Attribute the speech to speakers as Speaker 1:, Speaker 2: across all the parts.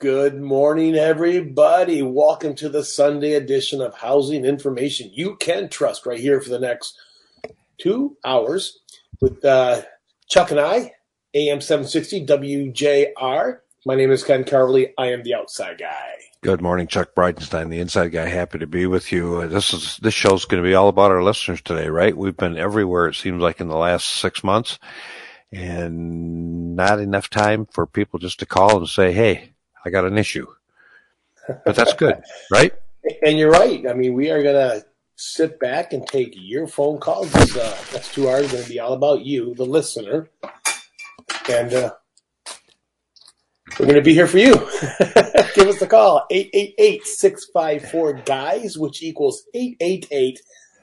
Speaker 1: Good morning, everybody. Welcome to the Sunday edition of Housing Information You Can Trust right here for the next two hours with uh, Chuck and I, AM 760 WJR. My name is Ken Calvert. I am the outside guy.
Speaker 2: Good morning, Chuck Breidenstein, the inside guy. Happy to be with you. Uh, this is this show's going to be all about our listeners today, right? We've been everywhere. It seems like in the last six months, and not enough time for people just to call and say, "Hey, I got an issue." But that's good, right?
Speaker 1: And you're right. I mean, we are going to sit back and take your phone calls. This uh, next two hours is going to be all about you, the listener, and uh, we're going to be here for you. Give us a call 888 654 GUYS, which equals 888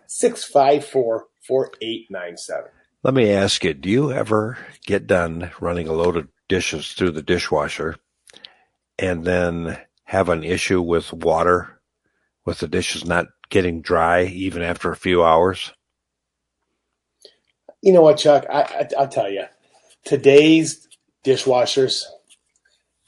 Speaker 1: 654 4897.
Speaker 2: Let me ask you, do you ever get done running a load of dishes through the dishwasher and then have an issue with water, with the dishes not getting dry even after a few hours?
Speaker 1: You know what, Chuck? I, I, I'll tell you, today's dishwashers,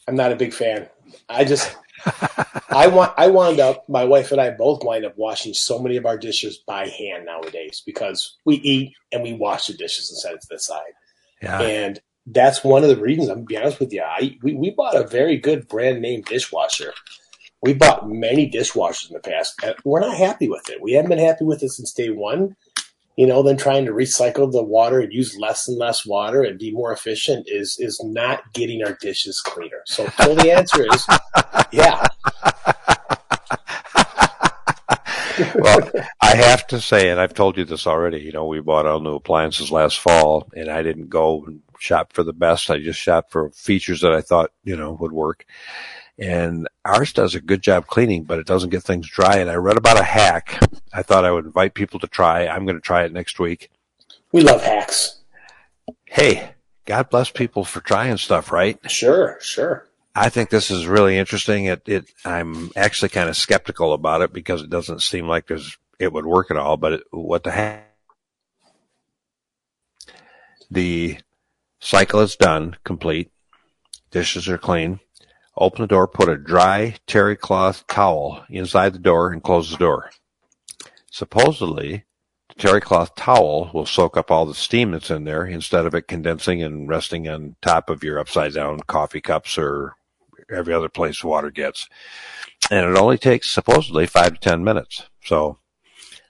Speaker 1: I'm not a big fan. I just, I want, I wound up, my wife and I both wind up washing so many of our dishes by hand nowadays because we eat and we wash the dishes and set it to the side.
Speaker 2: Yeah.
Speaker 1: And that's one of the reasons. I'm gonna be honest with you. I we, we bought a very good brand name dishwasher. We bought many dishwashers in the past. And we're not happy with it. We haven't been happy with it since day one. You know, then trying to recycle the water and use less and less water and be more efficient is is not getting our dishes cleaner. So, so the answer is, yeah.
Speaker 2: well, I have to say, and I've told you this already, you know, we bought all new appliances last fall and I didn't go and shop for the best. I just shop for features that I thought, you know, would work. And ours does a good job cleaning, but it doesn't get things dry. And I read about a hack. I thought I would invite people to try. I'm going to try it next week.
Speaker 1: We love hacks.
Speaker 2: Hey, God bless people for trying stuff, right?
Speaker 1: Sure, sure.
Speaker 2: I think this is really interesting. It, it, I'm actually kind of skeptical about it because it doesn't seem like there's, it would work at all, but it, what the heck? The cycle is done, complete. Dishes are clean. Open the door, put a dry terry cloth towel inside the door and close the door. Supposedly, the terry cloth towel will soak up all the steam that's in there instead of it condensing and resting on top of your upside down coffee cups or every other place water gets. And it only takes supposedly five to ten minutes. So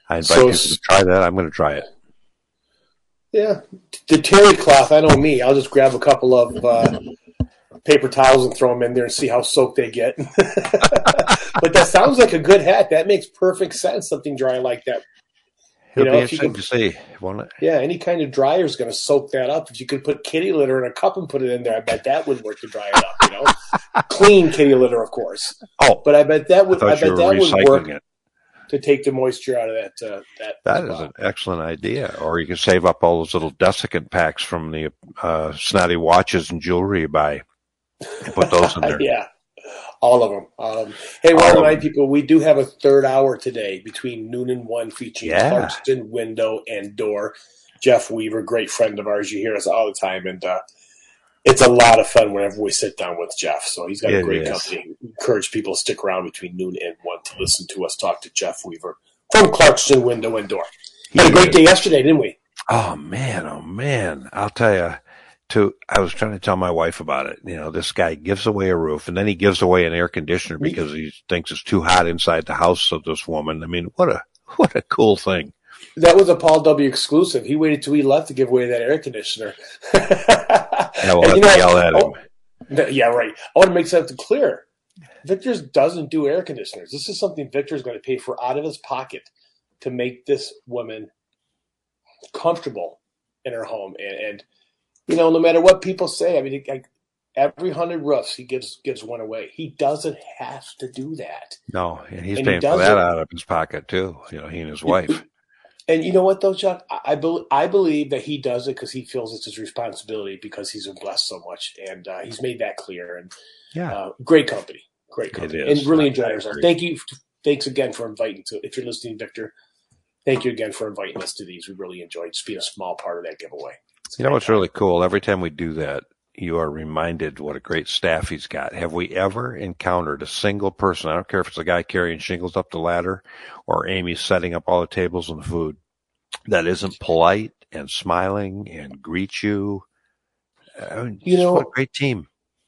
Speaker 2: I invite
Speaker 1: So
Speaker 2: people to try that. I'm going to try it.
Speaker 1: Yeah, the terry cloth. I know me. I'll just grab a couple of uh, paper towels and throw them in there and see how soaked they get. but that sounds like a good hat. That makes perfect sense. Something dry like that. You
Speaker 2: It'll
Speaker 1: know,
Speaker 2: be interesting to see, won't it?
Speaker 1: Yeah, any kind of dryer is going to soak that up. If you could put kitty litter in a cup and put it in there, I bet that would work to dry it up. You know, clean kitty litter, of course.
Speaker 2: Oh,
Speaker 1: But I bet that would. I,
Speaker 2: you
Speaker 1: bet that would work
Speaker 2: it.
Speaker 1: To take the moisture out of that. Uh, that
Speaker 2: That is an excellent idea. Or you can save up all those little desiccant packs from the uh, snotty watches and jewelry you buy. And put those in there.
Speaker 1: yeah, all of them. Um, hey, well,
Speaker 2: of
Speaker 1: tonight, people, we do have a third hour today between noon and one, featuring
Speaker 2: Yeah.
Speaker 1: Clarkston Window and Door. Jeff Weaver, great friend of ours. You hear us all the time, and uh, it's a lot of fun whenever we sit down with Jeff. So he's got a great
Speaker 2: is.
Speaker 1: company. Encourage people to stick around between noon and one to listen to us talk to Jeff Weaver from Clarkston Window and Door. Had a great day yesterday, didn't we?
Speaker 2: Oh man, oh man. I'll tell you, to, I was trying to tell my wife about it. You know, this guy gives away a roof and then he gives away an air conditioner because he thinks it's too hot inside the house of this woman. I mean, what a, what a cool thing.
Speaker 1: That was a Paul W. exclusive. He waited till he left to give away that air conditioner.
Speaker 2: Yeah, we'll have
Speaker 1: you
Speaker 2: to
Speaker 1: know,
Speaker 2: yell at
Speaker 1: oh,
Speaker 2: him.
Speaker 1: Yeah, right. I want to make something clear. Victor's doesn't do air conditioners. This is something Victor's going to pay for out of his pocket to make this woman comfortable in her home. And, and you know, no matter what people say, I mean, like every hundred roofs, he gives gives one away. He doesn't have to do that.
Speaker 2: No, and he's
Speaker 1: And he
Speaker 2: paying for that out of his pocket too. You know, he and his wife.
Speaker 1: And you know what, though, Chuck? I, I, bel I believe that he does it because he feels it's his responsibility because he's been blessed so much, and uh, he's made that clear. And
Speaker 2: Yeah.
Speaker 1: uh, great company, great company,
Speaker 2: is.
Speaker 1: and really
Speaker 2: I-
Speaker 1: enjoyed
Speaker 2: I
Speaker 1: ourselves. Thank you, thanks again for inviting to. If you're listening, Victor, thank you again for inviting us to these. We really enjoyed just being a small part of that giveaway. It's
Speaker 2: You know
Speaker 1: great.
Speaker 2: what's really cool? Every time we do that, you are reminded what a great staff he's got. Have we ever encountered a single person? I don't care if it's a guy carrying shingles up the ladder or Amy setting up all the tables and the food that isn't polite and smiling and greet you. I mean,
Speaker 1: You know-
Speaker 2: what a great team.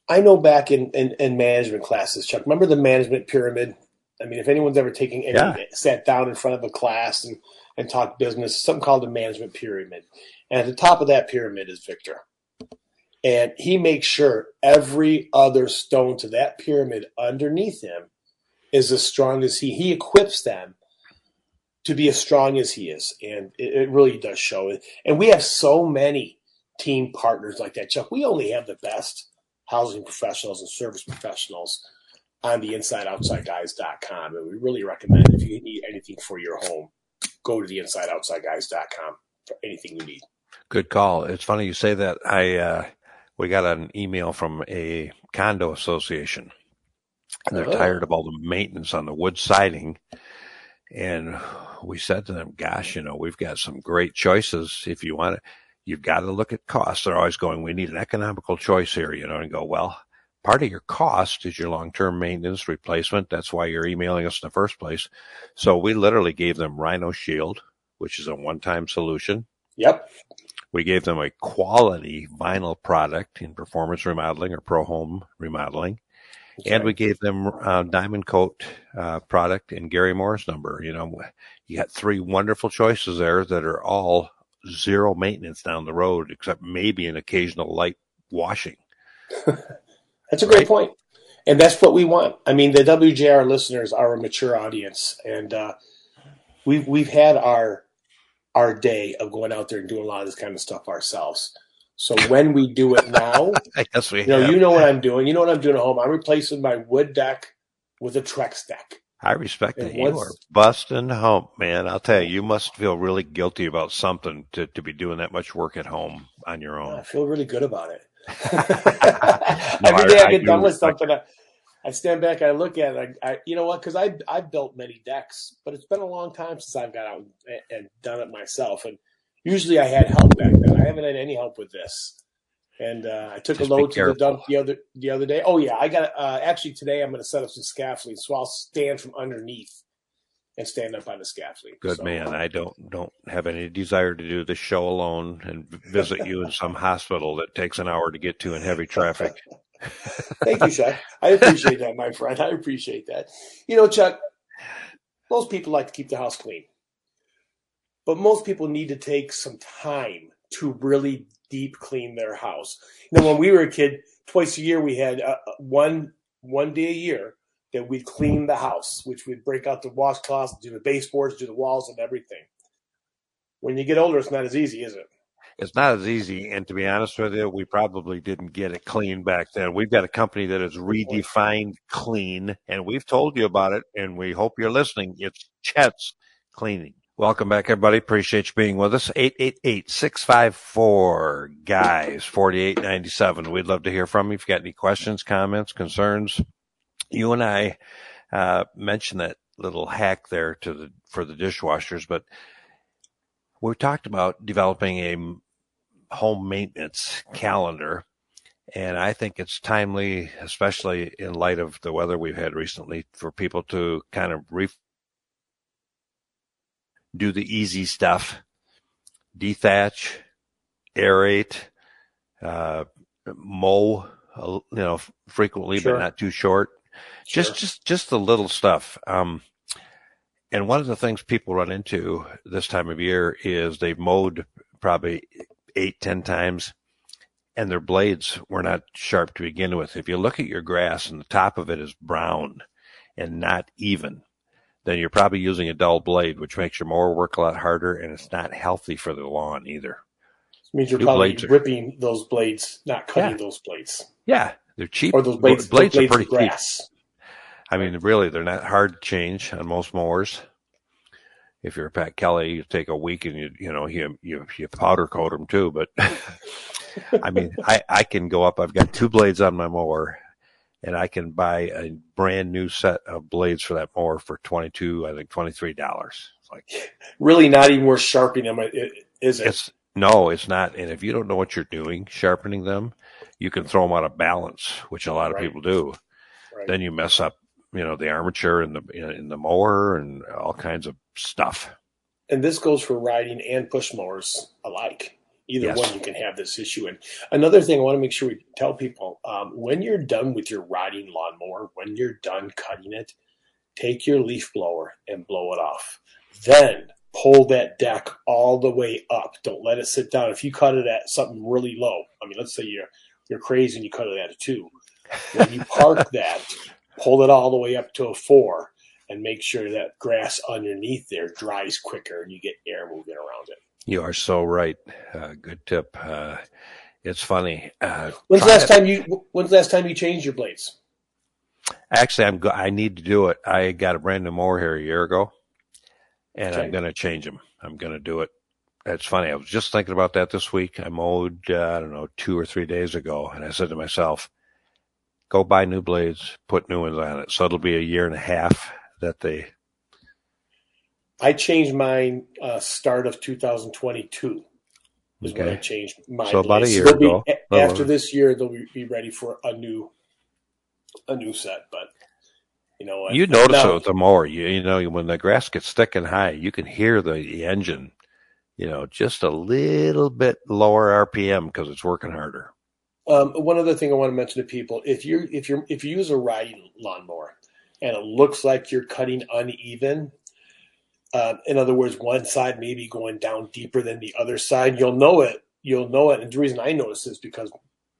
Speaker 1: I know back in, in, in management classes, Chuck. Remember the management pyramid? I mean, if anyone's ever taken any,
Speaker 2: Yeah.
Speaker 1: sat down in front of a class and, and talked business, something called the management pyramid. And at the top of that pyramid is Victor. And he makes sure every other stone to that pyramid underneath him is as strong as he. He equips them to be as strong as he is. And it, it really does show. And we have so many team partners like that, Chuck. We only have the best housing professionals and service professionals on the insideoutsideguys.com. And we really recommend if you need anything for your home, go to the insideoutsideguys.com for anything you need.
Speaker 2: Good call. It's funny you say that. I uh, we got an email from a condo association, and they're
Speaker 1: Oh.
Speaker 2: tired of all the maintenance on the wood siding. And we said to them, "Gosh, you know, we've got some great choices. If you want it, you've got to look at costs." They're always going, "We need an economical choice here," you know, and go, "Well." Part of your cost is your long-term maintenance replacement. That's why you're emailing us in the first place. So we literally gave them Rhino Shield, which is a one-time solution.
Speaker 1: Yep.
Speaker 2: We gave them a quality vinyl product in performance remodeling or pro home remodeling. And we gave them uh, Diamond Coat uh, product and Gary Moore's number. You know, you got three wonderful choices there that are all zero maintenance down the road, except maybe an occasional light washing.
Speaker 1: That's a great
Speaker 2: Right.
Speaker 1: point. And that's what we want. I mean, the WJR listeners are a mature audience, and uh, we've we've had our our day of going out there and doing a lot of this kind of stuff ourselves. So when we do it now,
Speaker 2: I guess we
Speaker 1: you know,
Speaker 2: have.
Speaker 1: you know what I'm doing. You know what I'm doing at home. I'm replacing my wood deck with a Trex deck.
Speaker 2: I respect
Speaker 1: And
Speaker 2: that. You are busting hump, man. I'll tell you, you must feel really guilty about something to, to be doing that much work at home on your own.
Speaker 1: I feel really good about it.
Speaker 2: No,
Speaker 1: Every
Speaker 2: I-
Speaker 1: day I,
Speaker 2: I
Speaker 1: get
Speaker 2: do
Speaker 1: done with something, I, I stand back, I look at it. I, I you know what? Because I I built many decks, but it's been a long time since I've got out and, and done it myself. And usually I had help back then. I haven't had any help with this. And uh, I took
Speaker 2: Just
Speaker 1: a load to the dump the other the other day. Oh yeah, I got uh, actually today. I'm going to set up some scaffolding, so I'll stand from underneath and stand up on the scaffolding.
Speaker 2: Good
Speaker 1: So,
Speaker 2: man. I don't don't have any desire to do this show alone and visit you in some hospital that takes an hour to get to in heavy traffic.
Speaker 1: Thank you, Chuck. I appreciate that, my friend. I appreciate that. You know, Chuck, most people like to keep the house clean, but most people need to take some time to really deep clean their house. You know, when we were a kid, twice a year we had uh, one one day a year that we'd clean the house, which we'd break out the washcloths, do the baseboards, do the walls, and everything. When you get older, it's not as easy, is it?
Speaker 2: It's not as easy, and to be honest with you, we probably didn't get it clean back then. We've got a company that has redefined clean, and we've told you about it, and we hope you're listening. It's Chet's Cleaning. Welcome back, everybody. Appreciate you being with us. 888-654 guys 4897. We'd love to hear from you. If you got any questions, comments, concerns, you and I uh, mentioned that little hack there to the for the dishwashers, but we talked about developing a home maintenance calendar. And I think it's timely, especially in light of the weather we've had recently, for people to kind of re- do the easy stuff, dethatch, aerate, uh, mow, you know, frequently,
Speaker 1: Sure.
Speaker 2: but not too short. Just, just, just the little stuff. Um, and one of the things people run into this time of year is they've mowed probably eight, ten times and their blades were not sharp to begin with. If you look at your grass and the top of it is brown and not even, then you're probably using a dull blade, which makes your mower work a lot harder and it's not healthy for the lawn either.
Speaker 1: It means you're
Speaker 2: New
Speaker 1: probably
Speaker 2: blades are-
Speaker 1: ripping those blades, not cutting
Speaker 2: Yeah.
Speaker 1: those blades.
Speaker 2: Yeah, they're cheap.
Speaker 1: Or those blades,
Speaker 2: blades
Speaker 1: those
Speaker 2: are pretty
Speaker 1: of
Speaker 2: cheap. I mean, really, they're not hard to change on most mowers. If you're Pat Kelly, you take a week and you you know you you, you powder coat them too. But I mean, I I can go up. I've got two blades on my mower, and I can buy a brand new set of blades for that mower for twenty two, I think twenty three dollars. It's like
Speaker 1: Really not even worth sharpening them, is it?
Speaker 2: it's No, it's not. And if you don't know what you're doing, sharpening them, you can throw them out of balance, which a lot of
Speaker 1: Right.
Speaker 2: people do.
Speaker 1: Right.
Speaker 2: Then you mess up, you know, the armature and the in the mower and all kinds of stuff.
Speaker 1: and this goes for riding and push mowers alike. Either
Speaker 2: Yes.
Speaker 1: one, you can have this issue. And another thing I want to make sure we tell people um, when you're done with your riding lawnmower, when you're done cutting it, take your leaf blower and blow it off. Then pull that deck all the way up. Don't let it sit down. If you cut it at something really low, I mean, let's say you're you're crazy and you cut it at a two. When you park that, pull it all the way up to a four and make sure that grass underneath there dries quicker and you get air moving around it.
Speaker 2: You are so right. Uh, good tip. Uh, it's funny. Uh,
Speaker 1: When's the last
Speaker 2: it.
Speaker 1: time you when's last time you changed your blades?
Speaker 2: Actually, I'm. Go- I need to do it. I got a brand new mower here a year ago, and
Speaker 1: Okay.
Speaker 2: I'm going to change them. I'm going to do it. It's funny. I was just thinking about that this week. I mowed. Uh, I don't know, two or three days ago, and I said to myself, "Go buy new blades, put new ones on it." So it'll be a year and a half that they.
Speaker 1: I changed mine uh, start of 2022 is when I
Speaker 2: Okay.
Speaker 1: changed my
Speaker 2: So about a year
Speaker 1: they'll be-
Speaker 2: ago.
Speaker 1: after this year, they'll be, ready for a new a new set. But you know what?
Speaker 2: You notice
Speaker 1: Now-
Speaker 2: it with the mower. You you know when the grass gets thick and high, you can hear the, the engine. You know, just a little bit lower RPM because it's working harder.
Speaker 1: Um, one other thing I want to mention to people: if you if you if you use a riding lawnmower and it looks like you're cutting uneven, uh, in other words, one side may be going down deeper than the other side, you'll know it. You'll know it, and the reason I notice is because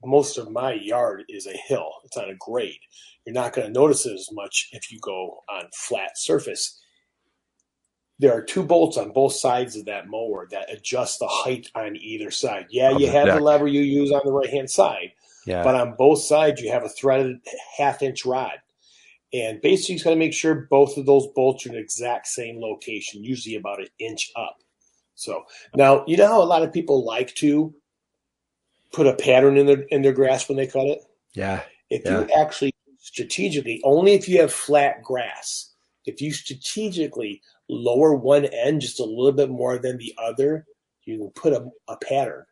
Speaker 1: most of my yard is a hill; it's on a grade. You're not going to notice it as much if you go on flat surface. There are two bolts on both sides of that mower that adjust the height on either side. Yeah,
Speaker 2: Of
Speaker 1: you
Speaker 2: the
Speaker 1: have the lever you use on the right hand side,
Speaker 2: Yeah.
Speaker 1: but on both sides you have a threaded half inch rod. And basically, it's going to make sure both of those bolts are in the exact same location, usually about an inch up. So now, you know how a lot of people like to put a pattern in their in their grass when they cut it.
Speaker 2: yeah.
Speaker 1: If you actually strategically, only if you have flat grass, if you strategically lower one end just a little bit more than the other, you can put a, a pattern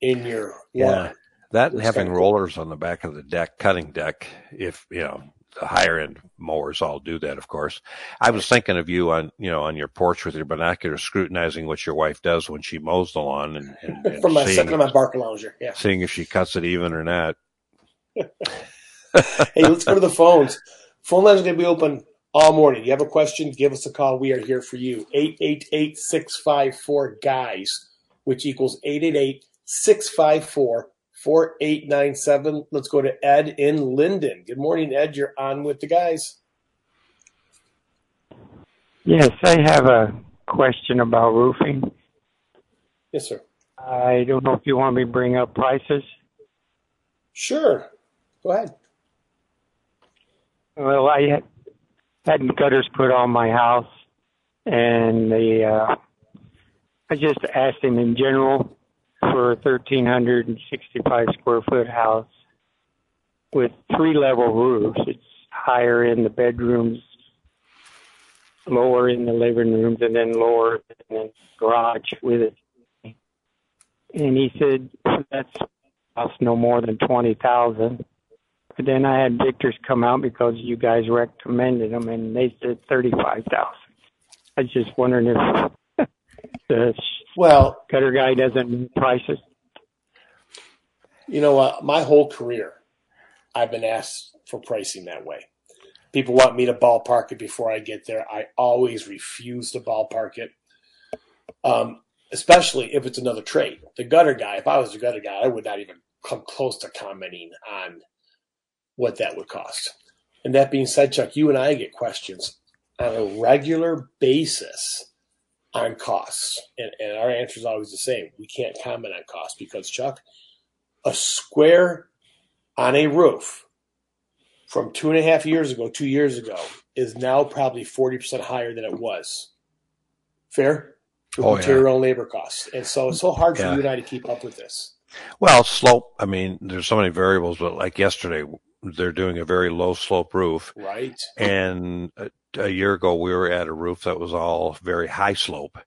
Speaker 1: in your
Speaker 2: Yeah. That and having rollers on the back of the deck, cutting deck, if, you know, the higher end mowers all do that, of course. I was thinking of you on, you know, on your porch with your binoculars, scrutinizing what your wife does when she mows the lawn and, and, and
Speaker 1: From my
Speaker 2: seeing,
Speaker 1: sitting on my Barcalounger. Yeah.
Speaker 2: seeing if she cuts it even or not.
Speaker 1: Hey, let's go to the phones. Phone lines are going to be open all morning. You have a question, give us a call. We are here for you. 888 654 GUYS, which equals 888 654 4897. Let's go to Ed in Linden. Good morning, Ed. You're on with the guys.
Speaker 3: Yes, I have a question about roofing.
Speaker 1: Yes, sir.
Speaker 3: I don't know if you want me to bring up prices.
Speaker 1: Sure. Go ahead.
Speaker 3: Well, I had, gutters put on my house, and the uh, I just asked him in general for a 1,365 square foot house with three level roofs. It's higher in the bedrooms, lower in the living rooms, and then lower in the garage with it. And he said that's cost no more than twenty thousand. Then I had Victor's come out because you guys recommended them, and they said thirty-five thousand. I was just wondering if the
Speaker 1: Well,
Speaker 3: gutter guy doesn't know prices.
Speaker 1: You know what? My whole career, I've been asked for pricing that way. People want me to ballpark it before I get there. I always refuse to ballpark it, um, especially if it's another trade. The gutter guy, if I was the gutter guy, I would not even come close to commenting on what that would cost. And that being said, Chuck, you and I get questions on a regular basis on costs. And, and our answer is always the same. We can't comment on costs because, Chuck, a square on a roof from two and a half years ago, two years ago, is now probably 40% higher than it was. Fair? With
Speaker 2: Oh, yeah.
Speaker 1: material and labor costs. And so it's so hard for
Speaker 2: Yeah.
Speaker 1: you and I to keep up with this.
Speaker 2: Well, slope, I mean, there's so many variables, but like yesterday, they're doing a very low slope roof.
Speaker 1: Right?
Speaker 2: And a, a year ago, we were at a roof that was all very high slope.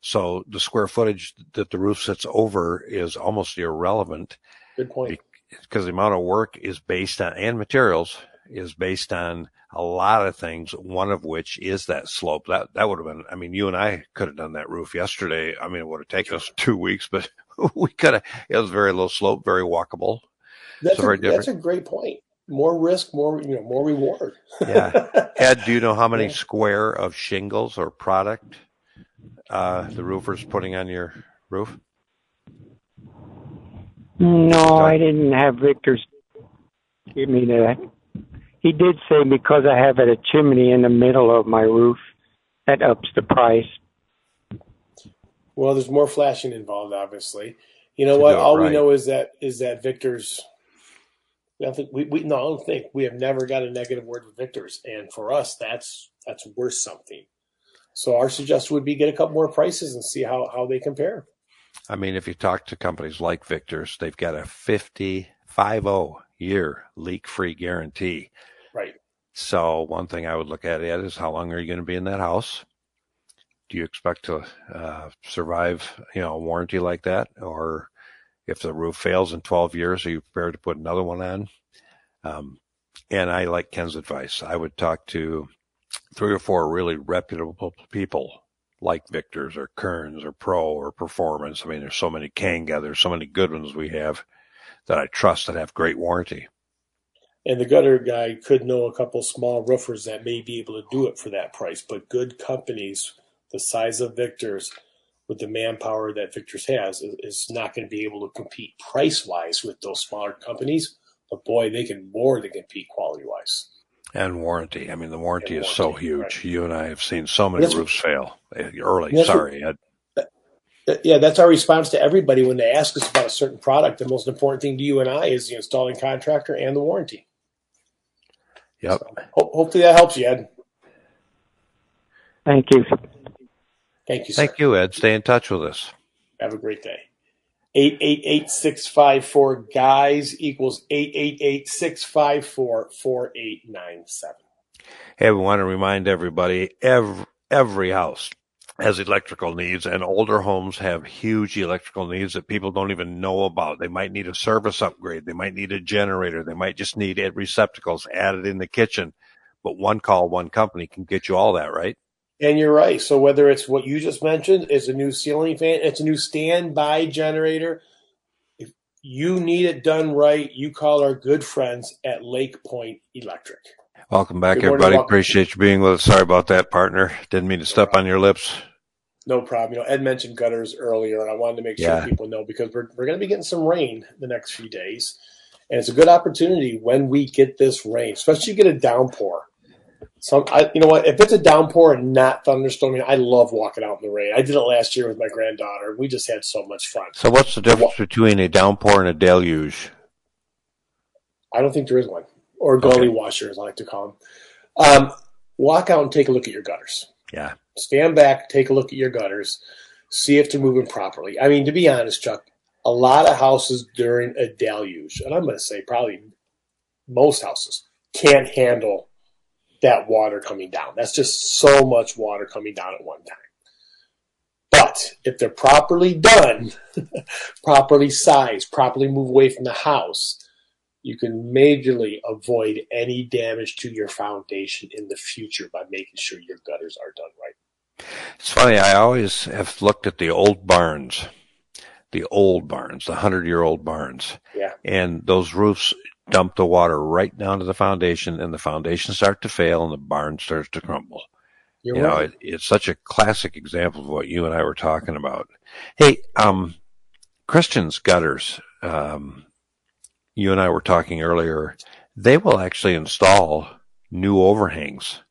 Speaker 2: So the square footage that the roof sits over is almost irrelevant.
Speaker 1: Good point.
Speaker 2: Because the amount of work is based on, and materials is based on a lot of things, one of which is that slope. That, that would have been, I mean, you and I could have done that roof yesterday. I mean, it would have taken us two weeks, but we could have, it was very low slope, very walkable.
Speaker 1: That's, so a, that's a great point. More risk, more, you know, more reward.
Speaker 2: yeah. Ed, do you know how many yeah. square of shingles or product, uh, the roofer's putting on your roof?
Speaker 3: No, I didn't have Victor's give me that. He did say because I have a chimney in the middle of my roof, that ups the price.
Speaker 1: Well, there's more flashing involved, obviously. You know what? All right. we know is that is that Victor's. I don't think we, we no, I don't think we have never got a negative word with Victor's, and for us, that's that's worth something. So our suggestion would be get a couple more prices and see how how they compare.
Speaker 2: I mean, if you talk to companies like Victor's, they've got a 50, 50 year leak free guarantee.
Speaker 1: Right.
Speaker 2: So one thing I would look at it is how long are you going to be in that house? Do you expect to uh, survive, you know, a warranty like that? Or if the roof fails in 12 years, are you prepared to put another one on? Um, and I like Ken's advice. I would talk to three or four really reputable people like Victor's or Kearns or Pro or Performance. I mean, there's so many Kanga, there's so many good ones we have that I trust that have great warranty.
Speaker 1: And the gutter guy could know a couple small roofers that may be able to do it for that price, but good companies the size of Victor's with the manpower that Victor's has is not going to be able to compete price wise with those smaller companies. But boy, they can more than compete quality wise.
Speaker 2: And warranty. I mean, the warranty, warranty is so huge. Right. You and I have seen so many that's roofs fail eh, early. Sorry. What,
Speaker 1: yeah, that's our response to everybody when they ask us about a certain product. The most important thing to you and I is the installing contractor and the warranty.
Speaker 2: Yep.
Speaker 1: So, ho- hopefully that helps you, Ed.
Speaker 3: Thank you.
Speaker 1: Thank you.
Speaker 2: Sir. Thank you, Ed. Stay in touch with us.
Speaker 1: Have a great day. 888 guys equals 888 654 4897.
Speaker 2: Hey, we want to remind everybody every, every house has electrical needs and older homes have huge electrical needs that people don't even know about. They might need a service upgrade. They might need a generator. They might just need receptacles added in the kitchen. But one call, one company can get you all that, right?
Speaker 1: And you're right. So whether it's what you just mentioned, it's a new ceiling fan, it's a new standby generator. If you need it done right, you call our good friends at Lake Point Electric.
Speaker 2: Welcome back, Good everybody. Welcome. Appreciate you being with us. Sorry about that, partner. Didn't mean to step on your lips.
Speaker 1: No problem. You know, Ed mentioned gutters earlier, and I wanted to make sure yeah. people know because we're, we're going to be getting some rain the next few days. And it's a good opportunity when we get this rain, especially if you get a downpour. So, I, you know what? If it's a downpour and not thunderstorming, I love walking out in the rain. I did it last year with my granddaughter. We just had so much fun.
Speaker 2: So, what's the difference between a downpour and a deluge?
Speaker 1: I don't think there is one or gully okay. washer, as I like to call them. Um, walk out and take a look at your gutters.
Speaker 2: Yeah.
Speaker 1: Stand back, take a look at your gutters, see if they're moving properly. I mean, to be honest, Chuck, a lot of houses during a deluge, and I'm going to say probably most houses, can't handle that water coming down. That's just so much water coming down at one time. But if they're properly done, properly sized, properly moved away from the house, you can majorly avoid any damage to your foundation in the future by making sure your gutters are done right.
Speaker 2: It's funny, I always have looked at the old barns, the old barns, the hundred year old barns.
Speaker 1: Yeah.
Speaker 2: And those roofs dump the water right down to the foundation and the foundation starts to fail and the barn starts to crumble. You're you right. know, it, it's such a classic example of what you and I were talking about. Hey, um, Christian's gutters, um, you and I were talking earlier, they will actually install new overhangs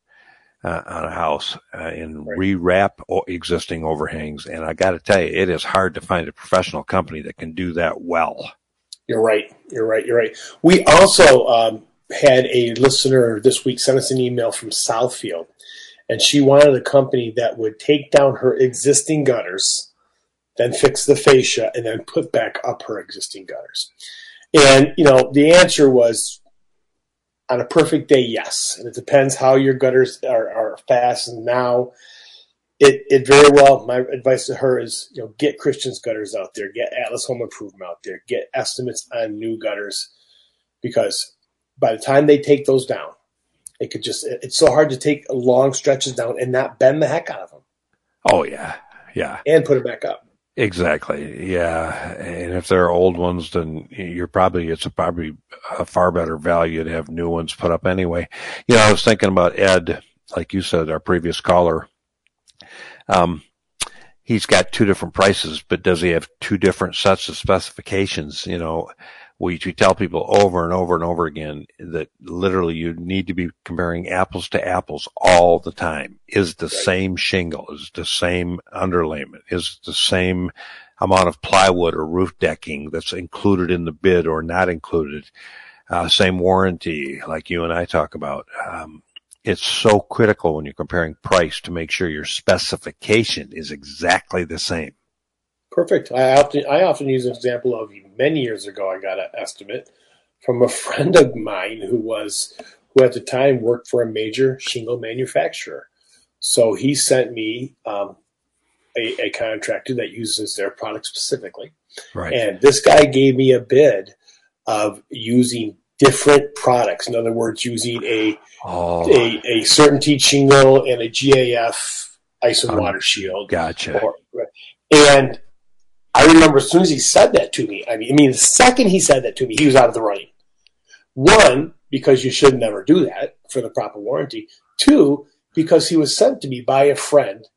Speaker 2: uh, on a house uh, and right. rewrap existing overhangs. And I got to tell you, it is hard to find a professional company that can do that well.
Speaker 1: You're right. You're right. You're right. We also um, had a listener this week send us an email from Southfield, and she wanted a company that would take down her existing gutters, then fix the fascia, and then put back up her existing gutters. And, you know, the answer was on a perfect day, yes. And it depends how your gutters are, are fastened now. It, it very well. My advice to her is, you know, get Christian's gutters out there, get Atlas Home Improvement out there, get estimates on new gutters, because by the time they take those down, it could just it's so hard to take long stretches down and not bend the heck out of them.
Speaker 2: Oh yeah, yeah,
Speaker 1: and put it back up.
Speaker 2: Exactly. Yeah, and if they're old ones, then you're probably it's probably a far better value to have new ones put up anyway. You know, I was thinking about Ed, like you said, our previous caller. Um, he's got two different prices, but does he have two different sets of specifications? You know, we, we tell people over and over and over again that literally you need to be comparing apples to apples all the time. Is the same shingle, is the same underlayment, is the same amount of plywood or roof decking that's included in the bid or not included. Uh, same warranty, like you and I talk about. Um, it's so critical when you're comparing price to make sure your specification is exactly the same.
Speaker 1: Perfect. I often I often use an example of many years ago. I got an estimate from a friend of mine who was who at the time worked for a major shingle manufacturer. So he sent me um, a, a, contractor that uses their product specifically,
Speaker 2: right.
Speaker 1: and this guy gave me a bid of using different products. In other words, using a
Speaker 2: oh.
Speaker 1: a, a CertainTeed shingle and a GAF ice and um, water shield.
Speaker 2: Gotcha. Or,
Speaker 1: and I remember as soon as he said that to me, I mean, I mean, the second he said that to me, he was out of the running. One, because you should never do that for the proper warranty. Two, because he was sent to me by a friend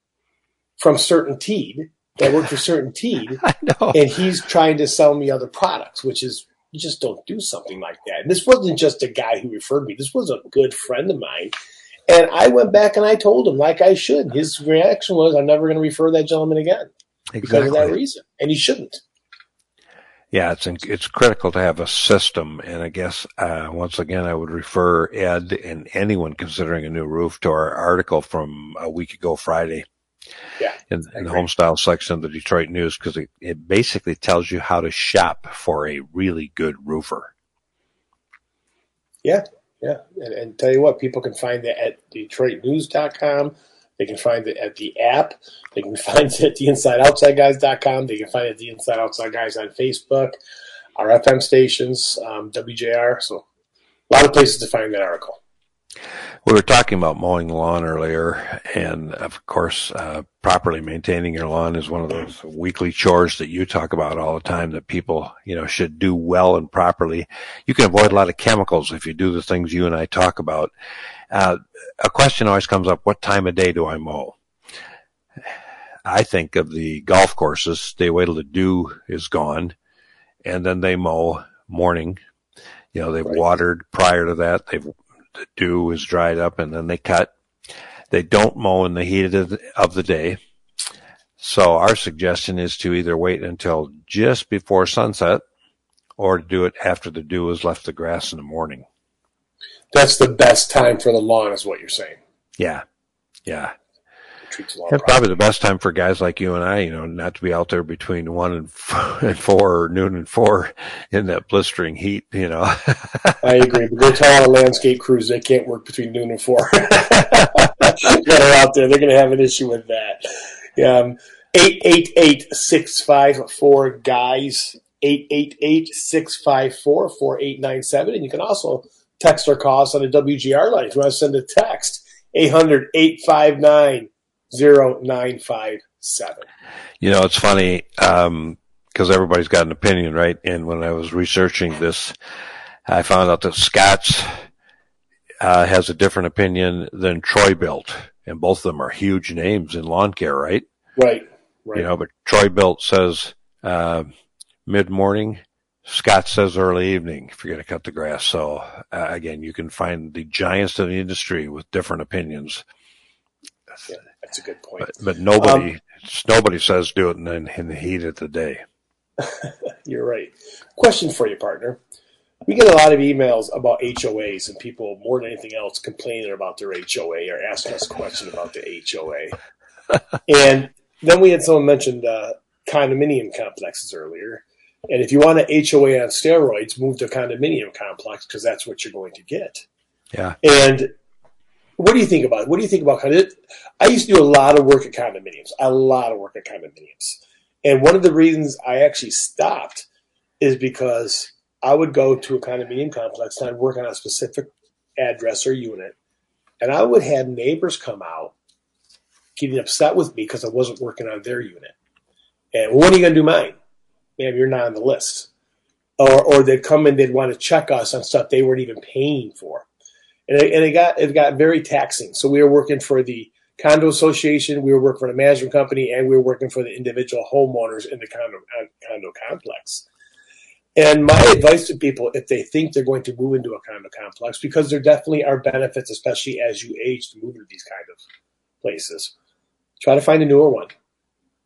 Speaker 1: from CertainTeed that worked for CertainTeed, and he's trying to sell me other products, which is you just don't do something like that. And this wasn't just a guy who referred me; this was a good friend of mine. And I went back and I told him, like I should. His reaction was, "I'm never going to refer that gentleman again."
Speaker 2: exactly.
Speaker 1: because of that reason, and he shouldn't.
Speaker 2: Yeah, it's it's critical to have a system, and I guess uh, once again I would refer Ed and anyone considering a new roof to our article from a week ago Friday.
Speaker 1: Yeah,
Speaker 2: in, in the home style section of the Detroit News because it, it basically tells you how to shop for a really good roofer.
Speaker 1: Yeah, yeah, and, and tell you what, people can find that at DetroitNews.com. They can find it at the app. They can find it at theinsideoutsideguys.com. They can find it at the Inside Outside Guys on Facebook, our FM stations, um, WJR. So a lot of places to find that article.
Speaker 2: We were talking about mowing the lawn earlier, and of course, uh, properly maintaining your lawn is one of those weekly chores that you talk about all the time that people, you know, should do well and properly. You can avoid a lot of chemicals if you do the things you and I talk about. Uh, a question always comes up: What time of day do I mow? I think of the golf courses. They wait till the dew is gone, and then they mow morning. You know, they've right. watered prior to that. They've the dew is dried up, and then they cut. They don't mow in the heat of the, of the day. So our suggestion is to either wait until just before sunset, or to do it after the dew has left the grass in the morning.
Speaker 1: That's the best time for the lawn, is what you're saying.
Speaker 2: Yeah, yeah. That's probably the best time for guys like you and I, you know, not to be out there between one and four, and four or noon and four in that blistering heat, you know.
Speaker 1: I agree. But go tell all the landscape crews they can't work between noon and four. that are out there, they're going to have an issue with that. Um, 888-654 guys 888-654-4897 and you can also text or call us on the WJR line if you want to send a text 800-859 0957.
Speaker 2: You know, it's funny because um, everybody's got an opinion, right? And when I was researching this, I found out that Scott's uh, has a different opinion than Troy-Bilt, and both of them are huge names in lawn care, right?
Speaker 1: Right. Right.
Speaker 2: You know, but Troy-Bilt says uh, mid morning. Scott says early evening if you're going to cut the grass. So uh, again, you can find the giants of the industry with different opinions.
Speaker 1: Yeah. That's a good point.
Speaker 2: But, but nobody, um, nobody says do it in, in the heat of the day.
Speaker 1: You're right. Question for you, partner. We get a lot of emails about HOAs and people more than anything else complaining about their HOA or asking us questions about the HOA. and then we had someone mentioned uh, condominium complexes earlier. And if you want an HOA on steroids, move to a condominium complex because that's what you're going to get.
Speaker 2: Yeah.
Speaker 1: And what do you think about it? What do you think about of? I used to do a lot of work at condominiums, a lot of work at condominiums, and one of the reasons I actually stopped is because I would go to a condominium complex and I'd work on a specific address or unit, and I would have neighbors come out getting upset with me because I wasn't working on their unit. And when are you going to do mine? Man, you're not on the list. Or, or they'd come and they'd want to check us on stuff they weren't even paying for. And it, and it got it got very taxing. So we were working for the condo association, we were working for the management company, and we were working for the individual homeowners in the condo uh, condo complex. And my advice to people, if they think they're going to move into a condo complex, because there definitely are benefits, especially as you age, to move into these kind of places, try to find a newer one.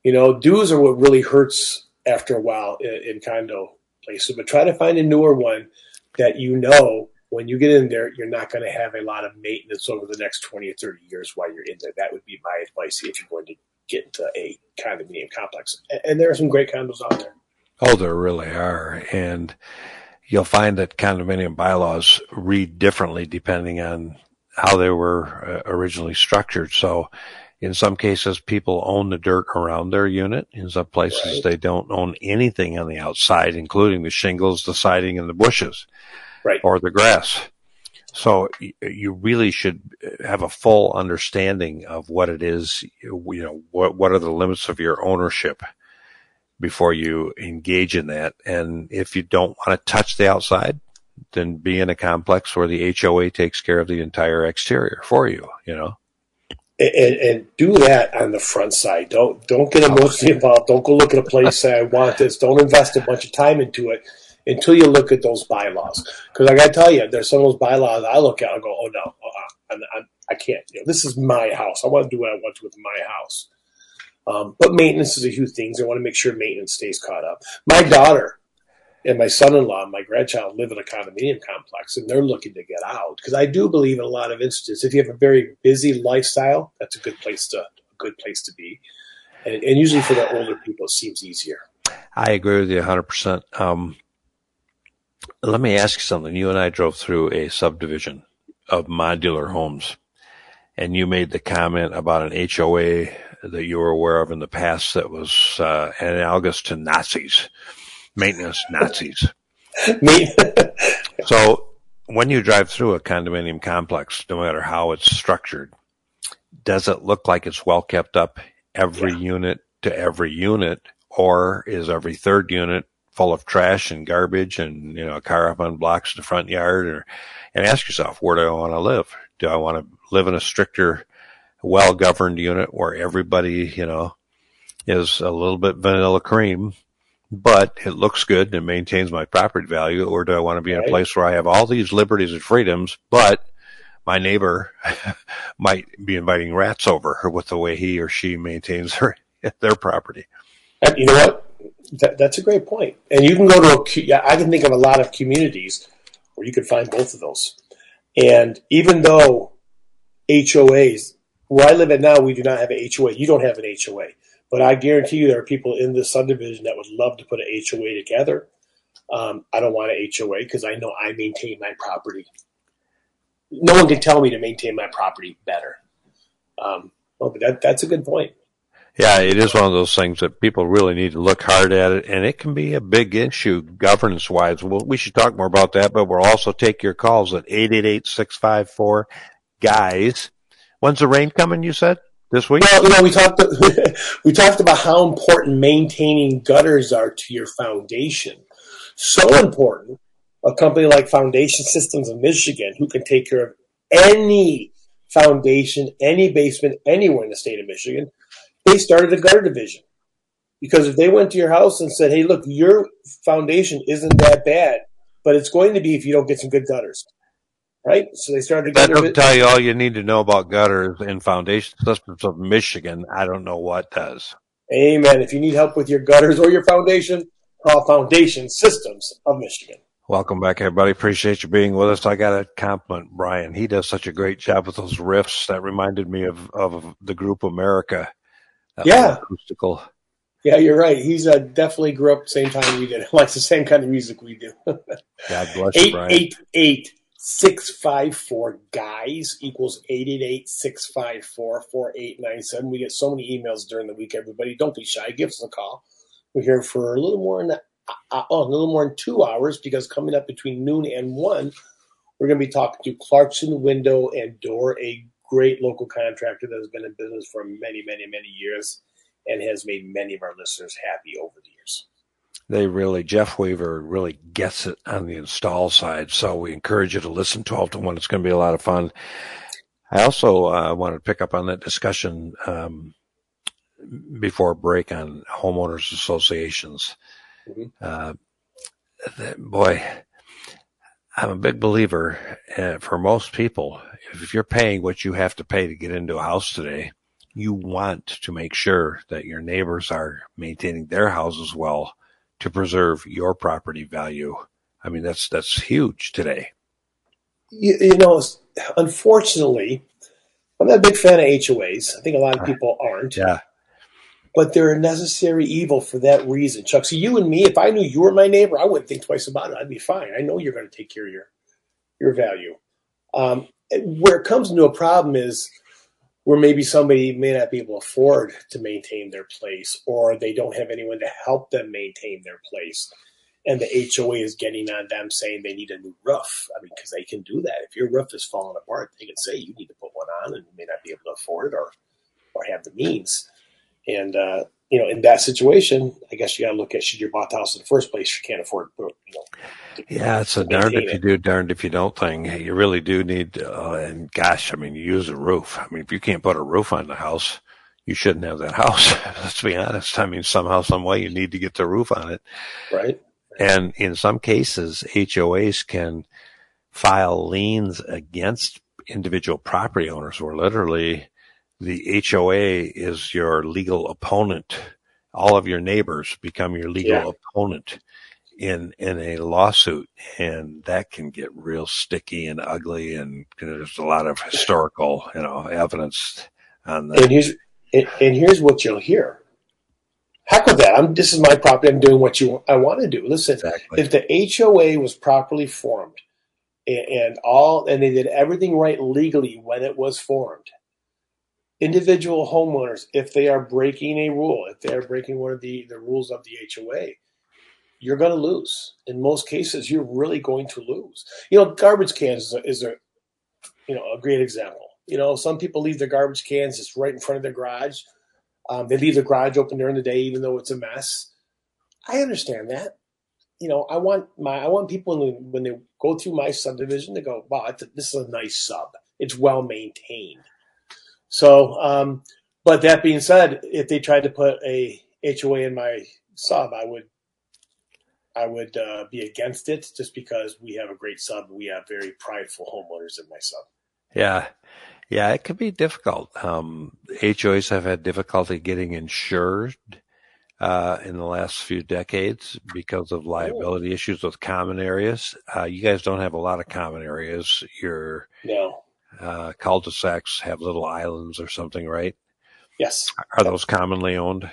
Speaker 1: You know, dues are what really hurts after a while in, in condo places, but try to find a newer one that you know when you get in there, you're not going to have a lot of maintenance over the next 20 or 30 years while you're in there. That would be my advice if you're going to get into a condominium complex. And there are some great condos out there.
Speaker 2: Oh, there really are. And you'll find that condominium bylaws read differently depending on how they were uh, originally structured. So in some cases, people own the dirt around their unit. In some places, right. they don't own anything on the outside, including the shingles, the siding, and the bushes
Speaker 1: right.
Speaker 2: or the grass. So you really should have a full understanding of what it is, you know, what, what are the limits of your ownership before you engage in that. And if you don't want to touch the outside, then be in a complex where the HOA takes care of the entire exterior for you, you know.
Speaker 1: And, and, do that on the front side. Don't don't get emotionally involved. Don't go look at a place say I want this. Don't invest a bunch of time into it until you look at those bylaws. Because I got to tell you, there's some of those bylaws I look at. I go, oh no, uh-uh, I, I, I, can't. You know, this is my house. I want to do what I want to with my house. Um, but maintenance is a huge thing. I want to make sure maintenance stays caught up. My daughter and my son-in-law and my grandchild live in a condominium complex, and they're looking to get out because I do believe in a lot of instances, if you have a very busy lifestyle, that's a good place to good place to be. And, and usually for the older people, it seems easier.
Speaker 2: I agree with you 100%. Um, let me ask you something. You and I drove through a subdivision of modular homes, and you made the comment about an HOA that you were aware of in the past that was uh, analogous to Nazis, maintenance Nazis. so when you drive through a condominium complex, no matter how it's structured, does it look like it's well kept up every yeah. unit to every unit, or is every third unit full of trash and garbage and, you know, a car up on blocks in the front yard or, and ask yourself, where do I want to live? Do I want to live in a stricter, well governed unit where everybody, you know, is a little bit vanilla cream, but it looks good and maintains my property value? Or do I want to be in a place where I have all these liberties and freedoms, but my neighbor might be inviting rats over with the way he or she maintains their, their property?
Speaker 1: Uh, you know what? That, that's a great point. And you can go to a, I can think of a lot of communities where you could find both of those. And even though HOAs, where I live at now, we do not have an HOA. You don't have an HOA. But I guarantee you there are people in this subdivision that would love to put an HOA together. Um, I don't want an HOA because I know I maintain my property. No one can tell me to maintain my property better. Um, well, but that, that's a good point.
Speaker 2: Yeah, it is one of those things that people really need to look hard at it, and it can be a big issue governance wise. Well, we should talk more about that, but we'll also take your calls at 888-654 guys. When's the rain coming? You said this week?
Speaker 1: Well, you know, we talked we talked about how important maintaining gutters are to your foundation. So important. A company like Foundation Systems of Michigan, who can take care of any foundation, any basement, anywhere in the state of Michigan they started a gutter division. Because if they went to your house and said, hey, look, your foundation isn't that bad, but it's going to be if you don't get some good gutters. Right? So they started
Speaker 2: gutter That will tell you all you need to know about gutters and foundation systems of Michigan. I don't know what does.
Speaker 1: Amen. If you need help with your gutters or your foundation, call Foundation Systems of Michigan.
Speaker 2: Welcome back, everybody. Appreciate you being with us. I got to compliment Brian. He does such a great job with those riffs. That reminded me of, of the group America
Speaker 1: yeah.
Speaker 2: Acoustical.
Speaker 1: Yeah, you're right. He's uh, definitely grew up the same time we did. Likes the same kind of music we do.
Speaker 2: God bless you, Brian.
Speaker 1: Eight eight 654 guys equals 888 654 4897. We get so many emails during the week, everybody. Don't be shy. Give us a call. We're here for a little more than uh, oh, a little more than two hours because coming up between noon and one, we're going to be talking to Clarkston Window and Door, a great local contractor that has been in business for many, many, many years and has made many of our listeners happy over the years.
Speaker 2: They really, Jeff Weaver really gets it on the install side. So we encourage you to listen 12 to 1. It's going to be a lot of fun. I also uh, wanted to pick up on that discussion um, before break on homeowners associations. Mm-hmm. Uh, boy, I'm a big believer uh, for most people. If you're paying what you have to pay to get into a house today, you want to make sure that your neighbors are maintaining their houses well to preserve your property value. I mean, that's that's huge today.
Speaker 1: You, you know, unfortunately, I'm not a big fan of HOAs. I think a lot of people aren't.
Speaker 2: Yeah.
Speaker 1: But they're a necessary evil for that reason, Chuck. So you and me, if I knew you were my neighbor, I wouldn't think twice about it. I'd be fine. I know you're going to take care of your your value. Um, where it comes into a problem is where maybe somebody may not be able to afford to maintain their place or they don't have anyone to help them maintain their place. And the HOA is getting on them saying they need a new roof. I mean, because they can do that. If your roof is falling apart, they can say you need to put one on and you may not be able to afford it or, or have the means. And, uh, you know, in that situation, I guess you got to look at should you bought the house in the first place? You can't afford, you know,
Speaker 2: yeah, it's a darned if you do, darned if you don't thing. You really do need, uh, and gosh, I mean, you use a roof. I mean, if you can't put a roof on the house, you shouldn't have that house. Let's be honest. I mean, somehow, some way, you need to get the roof on it.
Speaker 1: Right.
Speaker 2: And in some cases, HOAs can file liens against individual property owners, where literally the HOA is your legal opponent. All of your neighbors become your legal yeah. opponent in in a lawsuit, and that can get real sticky and ugly. And there's a lot of historical, you know, evidence on that.
Speaker 1: And here's and here's what you'll hear. Heck with that! I'm this is my property. I'm doing what you I want to do. Listen, exactly. if the HOA was properly formed and, and all and they did everything right legally when it was formed, individual homeowners, if they are breaking a rule, if they are breaking one of the, the rules of the HOA, you're going to lose. In most cases, you're really going to lose. You know, garbage cans is a, is a you know a great example. You know, some people leave their garbage cans just right in front of their garage. Um, they leave the garage open during the day, even though it's a mess. I understand that. You know, I want my I want people when, when they go through my subdivision to go, wow, this is a nice sub. It's well maintained. So, um, but that being said, if they tried to put a HOA in my sub, I would I would uh, be against it just because we have a great sub. We have very prideful homeowners in my sub.
Speaker 2: Yeah. Yeah, it can be difficult. Um, HOAs have had difficulty getting insured uh, in the last few decades because of liability oh. issues with common areas. Uh, you guys don't have a lot of common areas. Your
Speaker 1: no.
Speaker 2: Uh, cul-de-sacs have little islands or something, right?
Speaker 1: Yes.
Speaker 2: Are those commonly owned?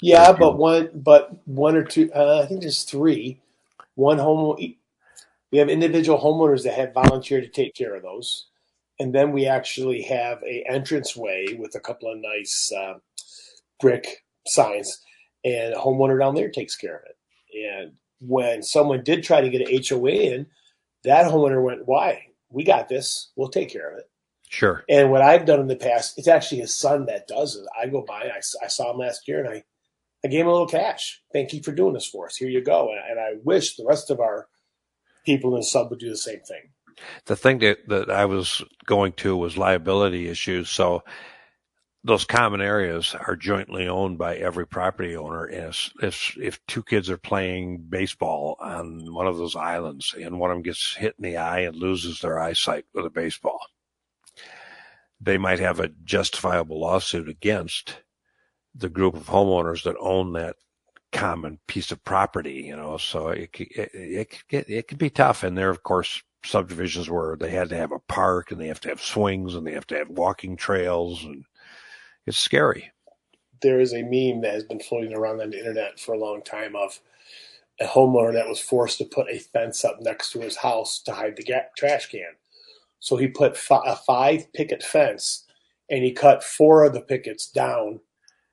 Speaker 1: Yeah, but one, but one or two. Uh, I think there's three. One home. We have individual homeowners that have volunteered to take care of those, and then we actually have a entranceway with a couple of nice uh, brick signs, and a homeowner down there takes care of it. And when someone did try to get an HOA in, that homeowner went, "Why? We got this. We'll take care of it."
Speaker 2: Sure.
Speaker 1: And what I've done in the past, it's actually his son that does it. I go by, I, I saw him last year, and I I gave him a little cash. Thank you for doing this for us. Here you go. And, and I wish the rest of our people in the sub would do the same thing.
Speaker 2: The thing that, that I was going to was liability issues. So those common areas are jointly owned by every property owner. And if, if, if two kids are playing baseball on one of those islands and one of them gets hit in the eye and loses their eyesight with a baseball, they might have a justifiable lawsuit against the group of homeowners that own that common piece of property, you know, so it, it, it, it, can be tough. And there, of course, subdivisions where they had to have a park and they have to have swings and they have to have walking trails and it's scary.
Speaker 1: There is a meme that has been floating around on the internet for a long time of a homeowner that was forced to put a fence up next to his house to hide the trash can. So he put a five picket fence and he cut four of the pickets down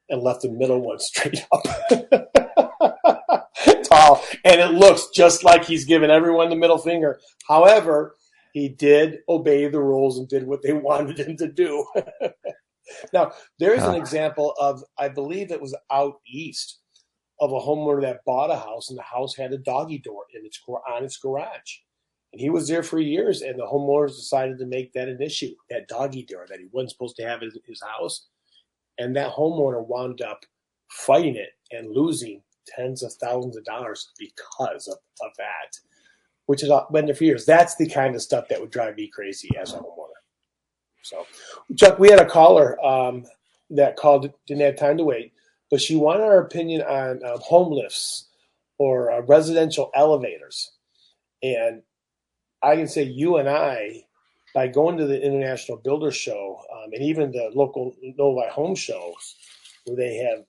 Speaker 1: and left the middle one straight up. Tall. And it looks just like he's giving everyone the middle finger. However, he did obey the rules and did what they wanted him to do. Now, there's an example of, I believe it was out east, of a homeowner that bought a house and the house had a doggy door in its on its garage. And he was there for years, and the homeowners decided to make that an issue, that doggy door that he wasn't supposed to have in his house. And that homeowner wound up fighting it and losing tens of thousands of dollars because of, of that, which has been there for years. That's the kind of stuff that would drive me crazy as a homeowner. So, Chuck, we had a caller um, that called, didn't have time to wait, but she wanted our opinion on um, home lifts or uh, residential elevators. And I can say you and I, by going to the International Builder Show um, and even the local Novi Home shows, where they have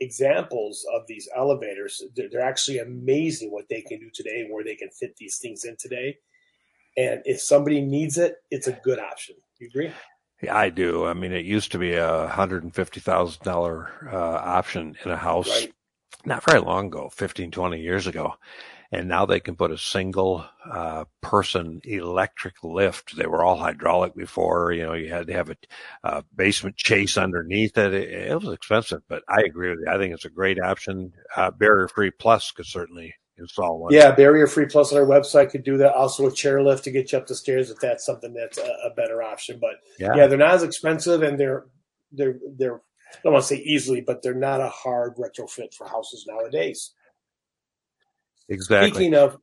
Speaker 1: examples of these elevators, they're, they're actually amazing what they can do today and where they can fit these things in today. And if somebody needs it, it's a good option. You agree?
Speaker 2: Yeah, I do. I mean, it used to be a hundred and fifty thousand dollar uh, option in a house
Speaker 1: Right.
Speaker 2: not very long ago, 15, 20 years ago. And now they can put a single uh, person electric lift. They were all hydraulic before. You know, you had to have a, a basement chase underneath it. it. It was expensive, but I agree with you. I think it's a great option. Uh, Barrier Free Plus could certainly install one.
Speaker 1: Yeah, Barrier Free Plus on our website could do that. Also, a chairlift to get you up the stairs if that's something that's a, a better option. But
Speaker 2: Yeah.
Speaker 1: yeah, they're not as expensive and they're they're they're I don't want to say easily, but they're not a hard retrofit for houses nowadays.
Speaker 2: exactly.
Speaker 1: Speaking of,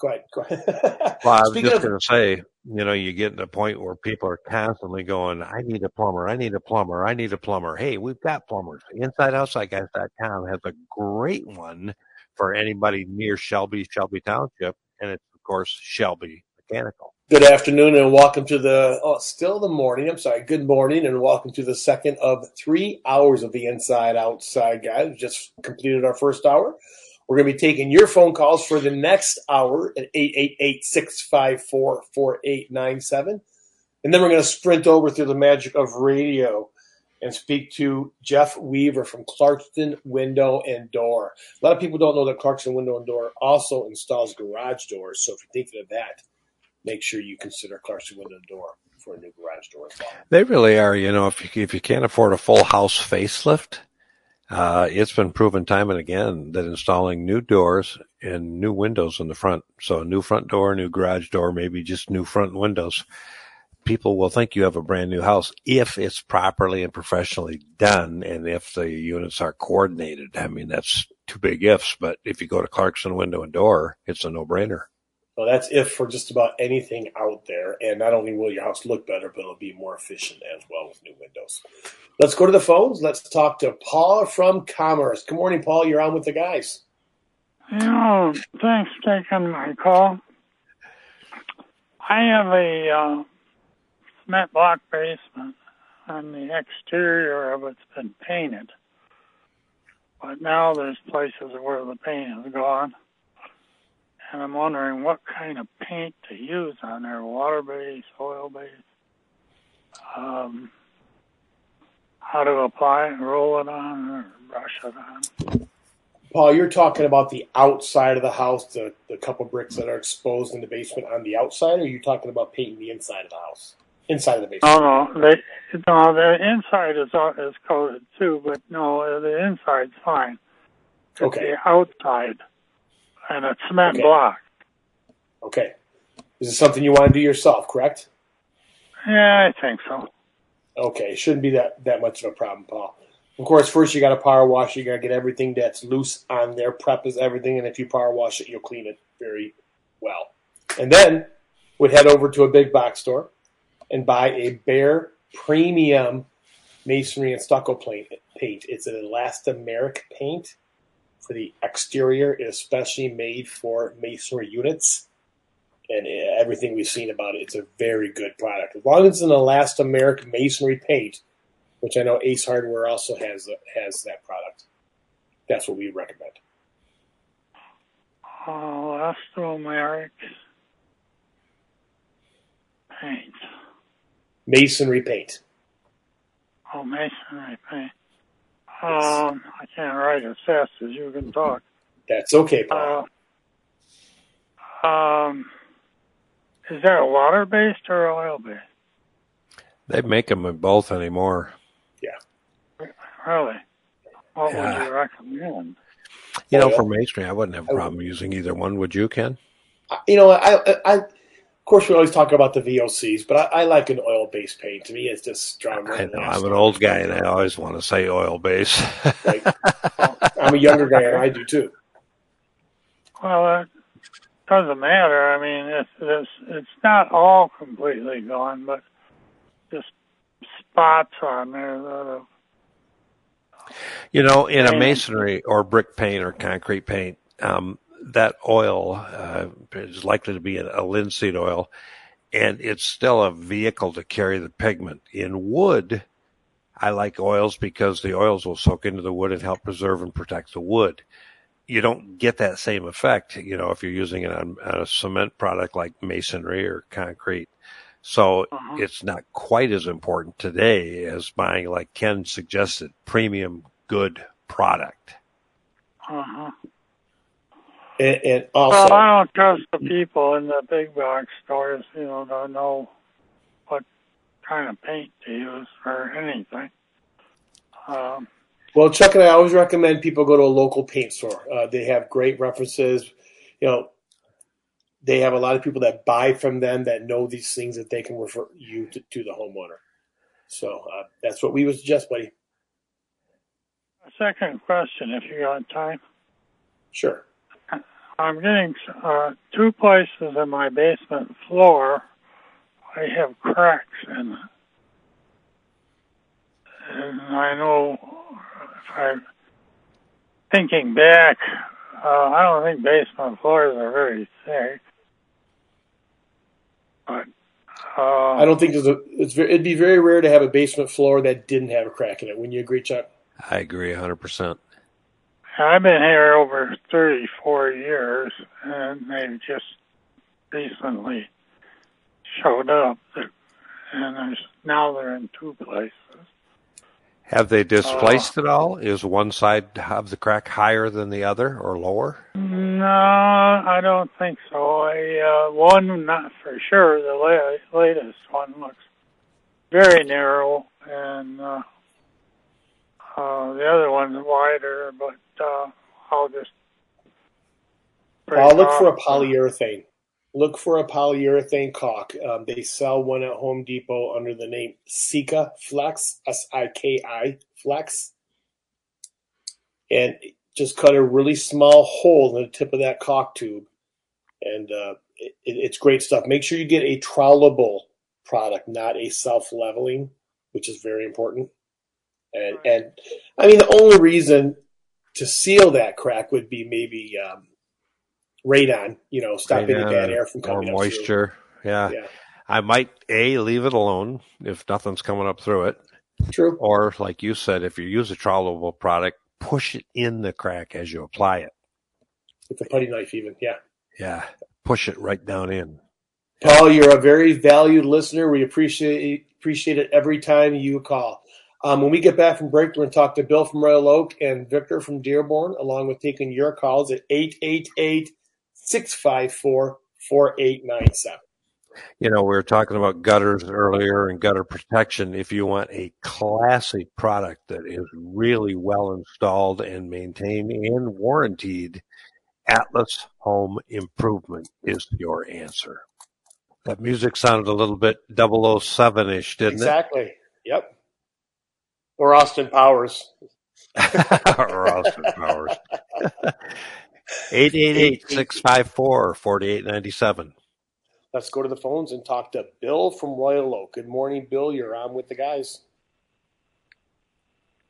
Speaker 1: go ahead. Go ahead.
Speaker 2: Well, I was
Speaker 1: Speaking
Speaker 2: just
Speaker 1: of,
Speaker 2: going to say, you know, you get to the point where people are constantly going, I need a plumber, I need a plumber, I need a plumber. Hey, we've got plumbers. InsideOutsideGuys.com has a great one for anybody near Shelby, Shelby Township. And it's, of course, Shelby Mechanical.
Speaker 1: good afternoon and welcome to the oh, still the morning. I'm sorry. Good morning and welcome to the second of three hours of the Inside Outside guys. We just completed our first hour. We're going to be taking your phone calls for the next hour at 888-654-4897. And then we're going to sprint over through the magic of radio and speak to Jeff Weaver from Clarkston Window and Door. A lot of people don't know that Clarkston Window and Door also installs garage doors. So if you're thinking of that, make sure you consider Clarkston Window and Door for a new garage door.
Speaker 2: They really are, you know, if you, if you can't afford a full house facelift, uh, it's been proven time and again that installing new doors and new windows in the front, so a new front door, new garage door, maybe just new front windows, people will think you have a brand new house if it's properly and professionally done and if the units are coordinated. I mean, that's two big ifs, but if you go to Clarkston Window and Door, it's a no brainer.
Speaker 1: So that's if for just about anything out there. And not only will your house look better, but it'll be more efficient as well with new windows. Let's go to the phones. Let's talk to Paul from Commerce. Good morning, Paul. You're on with the guys.
Speaker 4: You know, thanks for taking my call. I have a uh, cement block basement, and the exterior of it's been painted. But now there's places where the paint is gone. And I'm wondering what kind of paint to use on there water based, oil based, um, how to apply it, roll it on, or brush it on.
Speaker 1: Paul, you're talking about the outside of the house, the, the couple bricks that are exposed in the basement on the outside, or are you talking about painting the inside of the house? Inside of the basement.
Speaker 4: No, no, they, no, the inside is uh, is coated too, but no, the inside's fine. It's
Speaker 1: Okay.
Speaker 4: the outside, and it's cement
Speaker 1: Okay.
Speaker 4: block.
Speaker 1: Okay. Is this is something you want to do yourself, correct?
Speaker 4: Yeah, I think so.
Speaker 1: Okay, shouldn't be that, that much of a problem, Paul. Of course, first you got to power wash. You got to get everything that's loose on there. Prep is everything, and if you power wash it, you'll clean it very well. And then we'd head over to a big box store and buy a Behr Premium Masonry and Stucco paint. It's an elastomeric paint for the exterior, especially made for masonry units and everything we've seen about it, it's a very good product. As long as it's an elastomeric masonry paint, which I know Ace Hardware also has has that product. That's what we recommend.
Speaker 4: uh, elastomeric paint.
Speaker 1: Masonry paint.
Speaker 4: Oh, masonry paint. Um, I can't write as fast as you can talk.
Speaker 1: That's okay, Paul.
Speaker 4: Uh, um, is that water based or oil based?
Speaker 2: They make them in both anymore. Yeah.
Speaker 4: Really? What
Speaker 2: Yeah.
Speaker 4: would you recommend?
Speaker 2: You know,
Speaker 1: Oil.
Speaker 2: for masonry, I wouldn't have a problem using either one. Would you, Ken?
Speaker 1: you know, I, I, I, of course, we always talk about the VOCs, but I, I like an oil-based paint. To me, it's just strong.
Speaker 2: I know I'm an old guy, and I always want to say oil-based.
Speaker 1: Right. I'm a younger guy, and I do too.
Speaker 4: Well, it doesn't matter. I mean, it's it's it's not all completely gone, but just spots on there that have
Speaker 2: You know, in a masonry or brick paint or concrete paint, um, that oil uh, is likely to be a, linseed oil, and it's still a vehicle to carry the pigment. In wood, I like oils because the oils will soak into the wood and help preserve and protect the wood. You don't get that same effect, you know, if you're using it on, on a cement product like masonry or concrete. So
Speaker 4: Uh-huh.
Speaker 2: it's not quite as important today as buying, like Ken suggested, premium good product.
Speaker 4: Uh-huh.
Speaker 1: And, and
Speaker 4: Well, I don't trust the people in the big box stores, you know, don't know what kind of paint to use for anything. Um,
Speaker 1: well, Chuck and I always recommend people go to a local paint store. Uh, they have great references. You know, they have a lot of people that buy from them that know these things that they can refer you to, to the homeowner. So uh, that's what we would suggest, buddy.
Speaker 4: second question, if you got time.
Speaker 1: Sure.
Speaker 4: I'm getting uh, two places in my basement floor. I have cracks in it, and I know if I'm thinking back, uh, I don't think basement floors are very thick. But uh,
Speaker 1: I don't think there's a. It's very, it'd be very rare to have a basement floor that didn't have a crack in it. Wouldn't you agree, Chuck?
Speaker 2: I agree 100%.
Speaker 4: I've been here over 34 years, and they've just recently showed up. And there's, now they're in two places.
Speaker 2: Have they displaced it all? Is one side of the crack higher than the other or lower?
Speaker 4: No, I don't think so. I, uh, one, not for sure. The la- latest one looks very narrow, and uh, uh, the other one's wider. But uh, I'll just. break
Speaker 1: I'll look for a polyurethane. Look for a polyurethane caulk. Um, they sell one at Home Depot under the name Sika Flex, S I K I Flex. And just cut a really small hole in the tip of that caulk tube. And uh, it, it's great stuff. Make sure you get a trowelable product, not a self leveling, which is very important. And, and I mean, the only reason to seal that crack would be maybe um, radon, you know, stopping
Speaker 2: Radon
Speaker 1: bad air from
Speaker 2: Or
Speaker 1: coming up
Speaker 2: moisture? Yeah.
Speaker 1: Yeah,
Speaker 2: I might A, leave it alone if nothing's coming up through it.
Speaker 1: true.
Speaker 2: Or, like you said, if you use a trowelable product, push it in the crack as you apply it.
Speaker 1: With the putty knife, even. Yeah.
Speaker 2: Yeah. Push it right down in.
Speaker 1: Paul, you're a very valued listener. We appreciate appreciate it every time you call. Um, when we get back from break, we're going to talk to Bill from Royal Oak and Victor from Dearborn, along with taking your calls at 888 654 4897.
Speaker 2: You know, we were talking about gutters earlier and gutter protection. If you want a classic product that is really well installed and maintained and warranted, Atlas Home Improvement is your answer. That music sounded a little bit 007 ish, didn't it?
Speaker 1: Exactly. Yep. Or Austin Powers.
Speaker 2: or Austin Powers. 888 654 4897.
Speaker 1: Let's go to the phones and talk to Bill from Royal Oak. Good morning, Bill. You're on with the guys.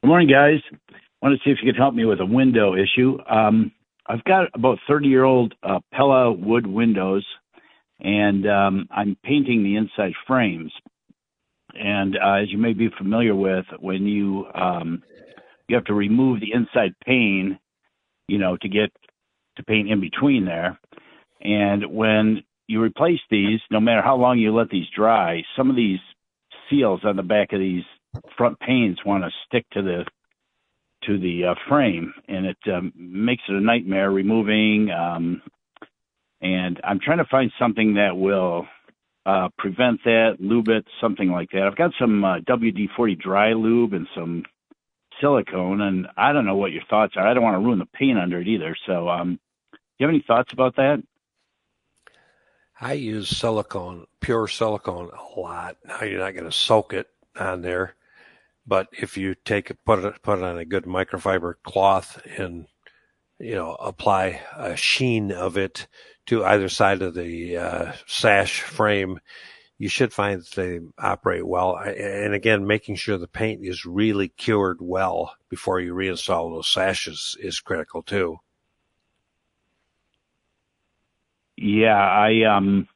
Speaker 5: Good morning, guys. I want to see if you could help me with a window issue. Um, I've got about 30 year old uh, Pella wood windows, and um, I'm painting the inside frames. And uh, as you may be familiar with, when you um, you have to remove the inside pane, you know, to get to paint in between there. And when you replace these, no matter how long you let these dry, some of these seals on the back of these front panes want to stick to the to the uh, frame, and it um, makes it a nightmare removing. Um, and I'm trying to find something that will uh, prevent that, lube it, something like that. I've got some uh, WD-40 dry lube and some silicone, and I don't know what your thoughts are. I don't want to ruin the paint under it either. So, um, do you have any thoughts about that?
Speaker 2: I use silicone, pure silicone, a lot. Now you're not going to soak it on there, but if you take it, put it, put it on a good microfiber cloth and you know apply a sheen of it to either side of the uh, sash frame, you should find that they operate well. And again, making sure the paint is really cured well before you reinstall those sashes is critical too.
Speaker 5: Yeah, I um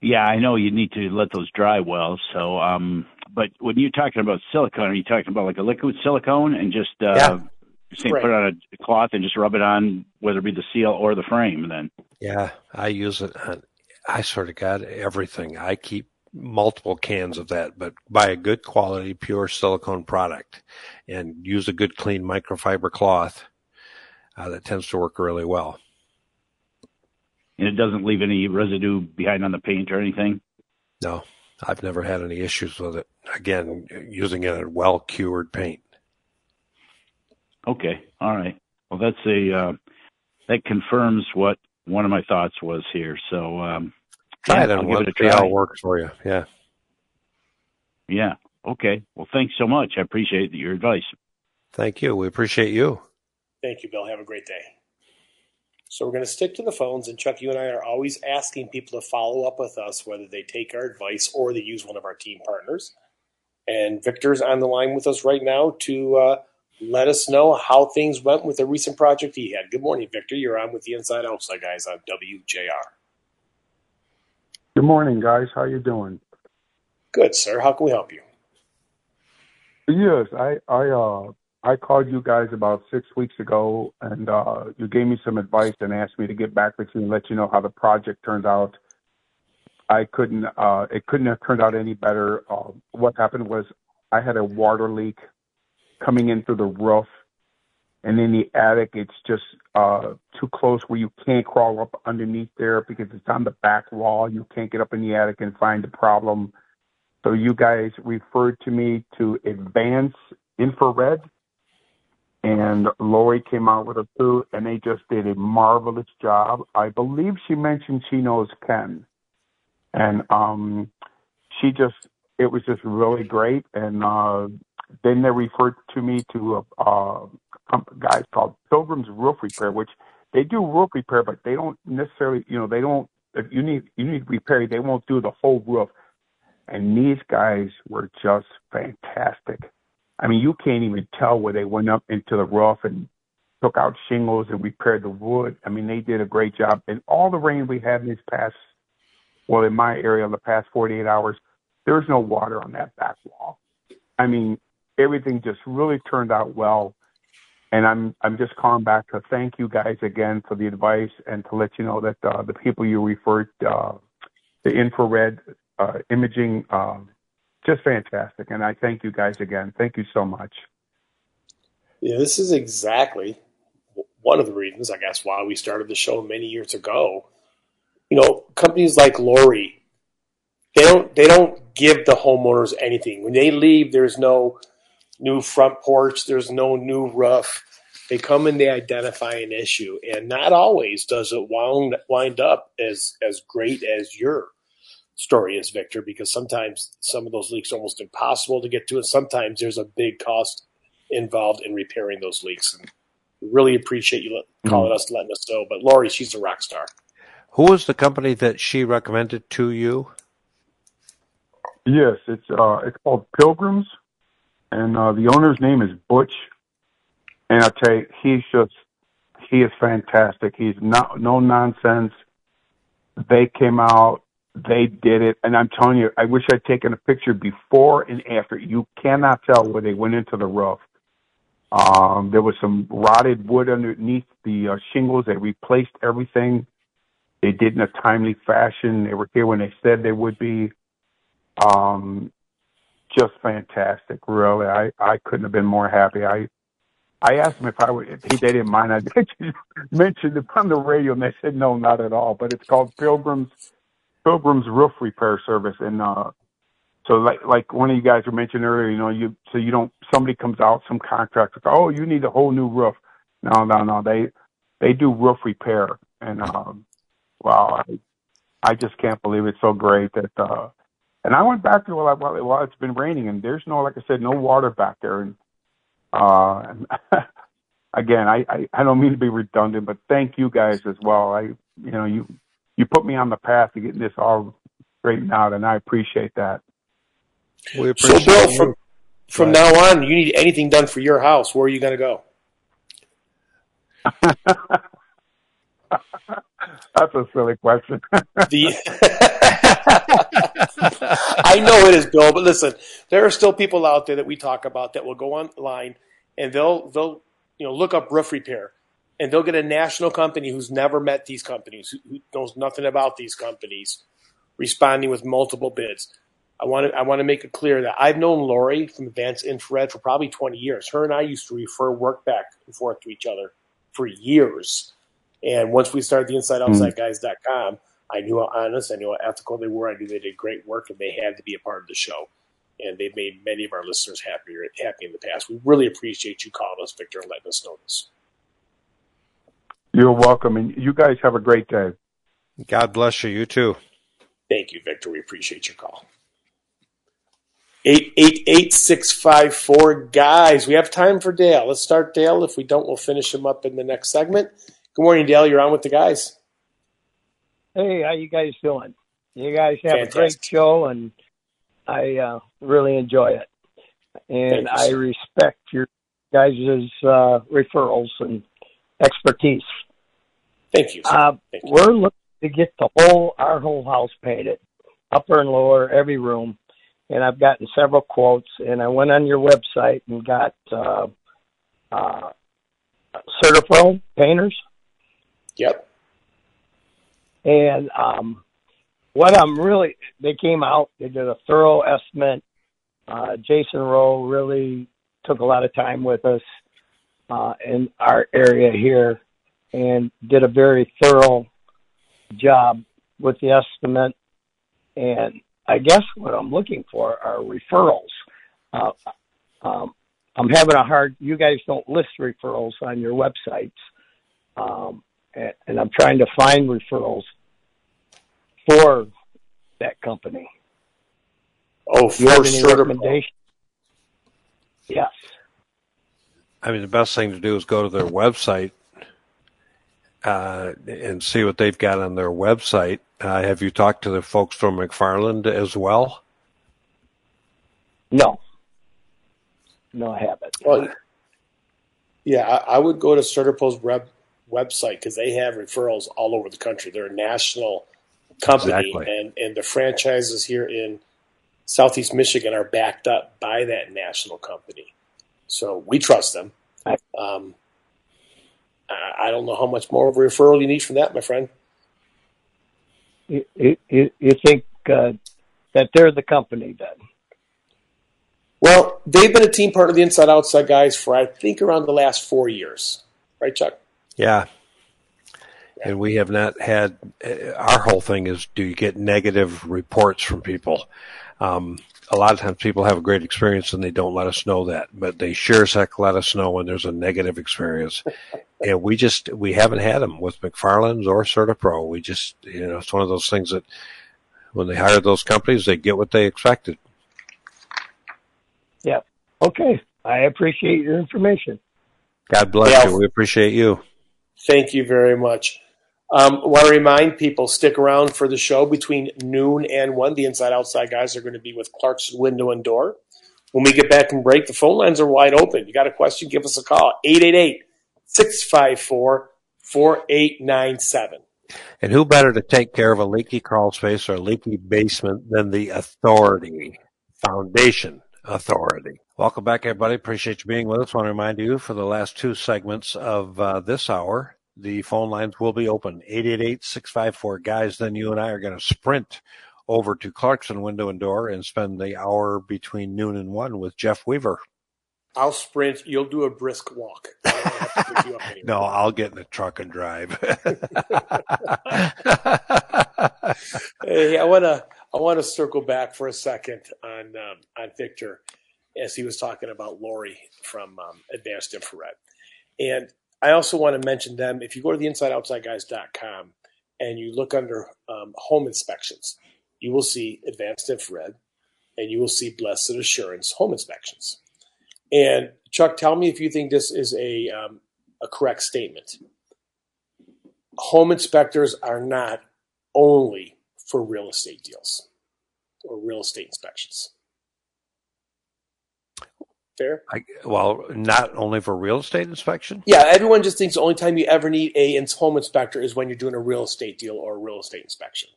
Speaker 5: yeah, I know you need to let those dry well. So um but when you're talking about silicone, are you talking about like a liquid silicone and just uh
Speaker 2: yeah.
Speaker 5: Say, right. put it on a cloth and just rub it on, whether it be the seal or the frame. Then,
Speaker 2: yeah, I use it on. I sort of got everything. I keep multiple cans of that, but buy a good quality, pure silicone product, and use a good, clean microfiber cloth. Uh, that tends to work really well.
Speaker 5: And it doesn't leave any residue behind on the paint or anything.
Speaker 2: No, I've never had any issues with it. Again, using it in well cured paint.
Speaker 5: Okay. All right. Well, that's a uh, that confirms what one of my thoughts was here. So um,
Speaker 2: try it and give it a try. how it works for you. Yeah.
Speaker 5: Yeah. Okay. Well, thanks so much. I appreciate your advice.
Speaker 2: Thank you. We appreciate you.
Speaker 1: Thank you, Bill. Have a great day. So we're going to stick to the phones, and Chuck, you and I are always asking people to follow up with us, whether they take our advice or they use one of our team partners. And Victor's on the line with us right now to uh, let us know how things went with the recent project he had. Good morning, Victor. You're on with the Inside Outside guys on WJR.
Speaker 6: Good morning, guys. How you doing?
Speaker 1: Good, sir. How can we help you?
Speaker 6: Yes, I I uh I called you guys about six weeks ago, and uh, you gave me some advice and asked me to get back with you and let you know how the project turned out. I couldn't. Uh, it couldn't have turned out any better. Uh, what happened was I had a water leak coming in through the roof. And in the attic, it's just uh, too close where you can't crawl up underneath there because it's on the back wall. You can't get up in the attic and find the problem. So you guys referred to me to Advanced Infrared, and Lori came out with a crew, and they just did a marvelous job. I believe she mentioned she knows Ken, and um, she just it was just really great, and uh, then they referred to me to a, a guys called Pilgrim's Roof Repair, which they do roof repair, but they don't necessarily, you know, they don't. If you need you need repair, they won't do the whole roof. And these guys were just fantastic. I mean, you can't even tell where they went up into the roof and took out shingles and repaired the wood. I mean, they did a great job. And all the rain we had in this past, well, in my area, in the past 48 hours, there's no water on that back wall. I mean, everything just really turned out well. And I'm I'm just calling back to thank you guys again for the advice and to let you know that uh, the people you referred, uh, the infrared uh, imaging, uh, just fantastic. And I thank you guys again. Thank you so much.
Speaker 1: Yeah, this is exactly one of the reasons, I guess, why we started the show many years ago. You know, companies like Lori, they don't they don't give the homeowners anything. When they leave, there's no new front porch, there's no new roof. They come and they identify an issue, and not always does it wound, wind up as as great as your story is, Victor. Because sometimes some of those leaks are almost impossible to get to, and sometimes there's a big cost involved in repairing those leaks. And we really appreciate you calling mm-hmm. us, letting us know. But Lori, she's a rock star.
Speaker 2: Who was the company that she recommended to you?
Speaker 6: Yes, it's uh, it's called Pilgrims and uh, the owner's name is Butch. And I tell you, he's just he is fantastic. He's not no nonsense. They came out, they did it, and I'm telling you, I wish I'd taken a picture before and after. You cannot tell where they went into the roof. Um, there was some rotted wood underneath the uh, shingles. They replaced everything. They did in a timely fashion. They were here when they said they would be. Um, just fantastic, really. I, I couldn't have been more happy. I I asked them if I would, if they didn't mind. I mentioned it on the radio, and they said no, not at all. But it's called Pilgrim's Pilgrim's Roof Repair Service, and uh, so like like one of you guys were mentioning earlier, you know, you so you don't somebody comes out, some contractor, oh, you need a whole new roof. No, no, no. They they do roof repair, and um, wow, I, I just can't believe it's so great that. uh And I went back to well, well, well, it's been raining, and there's no, like I said, no water back there, and uh, and again, I, I I don't mean to be redundant, but thank you guys as well. I you know you you put me on the path to getting this all straightened out, and I appreciate that.
Speaker 2: We appreciate So,
Speaker 1: Bill,
Speaker 2: you.
Speaker 1: from from
Speaker 2: Go
Speaker 1: now on, you need anything done for your house. Where are you going to go?
Speaker 6: That's a silly question.
Speaker 1: The I know it is, Bill, but listen, there are still people out there that we talk about that will go online and they'll they'll you know look up roof repair and they'll get a national company who's never met these companies, who, knows nothing about these companies, responding with multiple bids. I want to I want to make it clear that I've known Lori from Advanced Infrared for probably 20 years. Her and I used to refer work back and forth to each other for years. And once we started the InsideOutsideGuys.com, hmm. I knew how honest, I knew how ethical they were. I knew they did great work, and they had to be a part of the show. And they've made many of our listeners happier, happy in the past. We really appreciate you calling us, Victor, and letting us know this.
Speaker 6: You're welcome, and you guys have a great day.
Speaker 2: God bless you. You too.
Speaker 1: Thank you, Victor. We appreciate your call. Eight eight eight six five four guys. We have time for Dale. Let's start Dale. If we don't, we'll finish him up in the next segment. Good morning, Dale. You're on with the guys.
Speaker 7: Hey, how you guys doing? You guys have a great show, and I uh, really enjoy it. And
Speaker 1: Thank you,
Speaker 7: I respect your guys' uh, referrals and expertise.
Speaker 1: Thank you.
Speaker 7: Uh,
Speaker 1: Thank you.
Speaker 7: we're looking to get the whole our whole house painted, upper and lower, every room. And I've gotten several quotes, and I went on your website and got uh, uh, CertaPro painters.
Speaker 1: Yep.
Speaker 7: And um, what I'm really, they came out, they did a thorough estimate. Uh, Jason Rowe really took a lot of time with us uh, in our area here and did a very thorough job with the estimate. And I guess what I'm looking for are referrals. Uh, um, I'm having a hard, you guys don't list referrals on your websites. Um, and, and I'm trying to find referrals for that company.
Speaker 1: Oh,
Speaker 7: Do you
Speaker 1: for
Speaker 7: have any
Speaker 1: sure.
Speaker 7: recommendations? Yes.
Speaker 2: I mean, the best thing to do is go to their website uh, and see what they've got on their website. Uh, have you talked to the folks from McFarland as well?
Speaker 7: No. No, I haven't.
Speaker 1: Well, yeah, I, I would go to CertaPro's web, website because they have referrals all over the country. They're a national company,
Speaker 2: Exactly.
Speaker 1: and and the franchises here in Southeast Michigan are backed up by that national company. So we trust them. Um, I, don't know how much more of a referral you need from that, my friend.
Speaker 7: You, you, you think uh, that they're the company then?
Speaker 1: Well, they've been a team partner of the Inside Outside guys for I think around the last four years, right, Chuck?
Speaker 2: Yeah. And we have not had, uh, our whole thing is do you get negative reports from people? Um, a lot of times people have a great experience and they don't let us know that, but they sure as heck let us know when there's a negative experience. and we just, we haven't had them with McFarland's or CertaPro. We just, you know, it's one of those things that when they hire those companies, they get what they expected. Yeah.
Speaker 7: Okay. I appreciate your information.
Speaker 2: God bless
Speaker 1: Yeah.
Speaker 2: you. We appreciate you.
Speaker 1: Thank you very much. Um, want to remind people stick around for the show between noon and one. The inside outside guys are going to be with Clarkston Window and Door. When we get back from break, the phone lines are wide open. You got a question? Give us a call 888 654 4897.
Speaker 2: And who better to take care of a leaky crawl space or a leaky basement than the authority foundation authority. Welcome back, everybody. Appreciate you being with us. want to remind you for the last two segments of uh, this hour, the phone lines will be open 888 654 guys. Then you and I are going to sprint over to Clarkston Window and Door and spend the hour between noon and one with Jeff Weaver.
Speaker 1: I'll sprint. You'll do a brisk walk.
Speaker 2: no, I'll get in the truck and drive.
Speaker 1: hey, I want to I want to circle back for a second on um, on Victor as he was talking about Lori from um, Advanced Infrared, and I also want to mention them. If you go to the InsideOutsideGuys.com and you look under um, home inspections, you will see Advanced Infrared, and you will see Blessed Assurance home inspections. And Chuck, tell me if you think this is a um, a correct statement. Home inspectors are not only for real estate deals or real estate inspections. Fair?
Speaker 2: I, well, not only for real estate inspection.
Speaker 1: Yeah, everyone just thinks the only time you ever need a home inspector is when you're doing a real estate deal or a real estate inspection.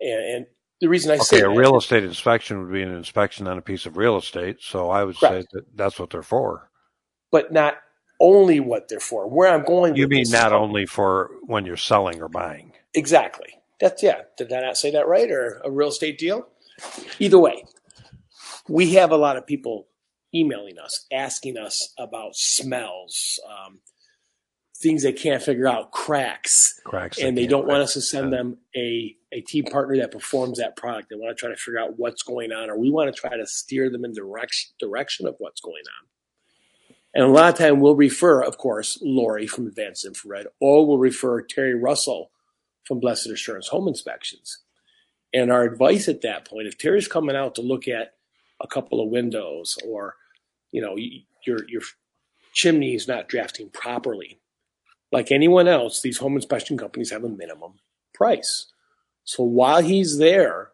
Speaker 1: And, and the reason I
Speaker 2: okay,
Speaker 1: say
Speaker 2: a real estate inspection would be an inspection on a piece of real estate. So I would Correct. say that that's what they're for.
Speaker 1: But not only what they're for. Where I'm going.
Speaker 2: You mean not only for when you're selling or buying?
Speaker 1: Exactly. That's yeah. Did I not say that right? Or a real estate deal? Either way, we have a lot of people emailing us, asking us about smells, um, things they can't figure out, cracks,
Speaker 2: cracks,
Speaker 1: and they don't want us to send them a a team partner that performs that product. They want to try to figure out what's going on, or we want to try to steer them in direction direction of what's going on. And a lot of time we'll refer, of course, Lori from Advanced Infrared, or we'll refer Terry Russell from Blessed Assurance Home Inspections. And our advice at that point, if Terry's coming out to look at a couple of windows or, you know, your your chimney is not drafting properly, like anyone else, these home inspection companies have a minimum price. So while he's there,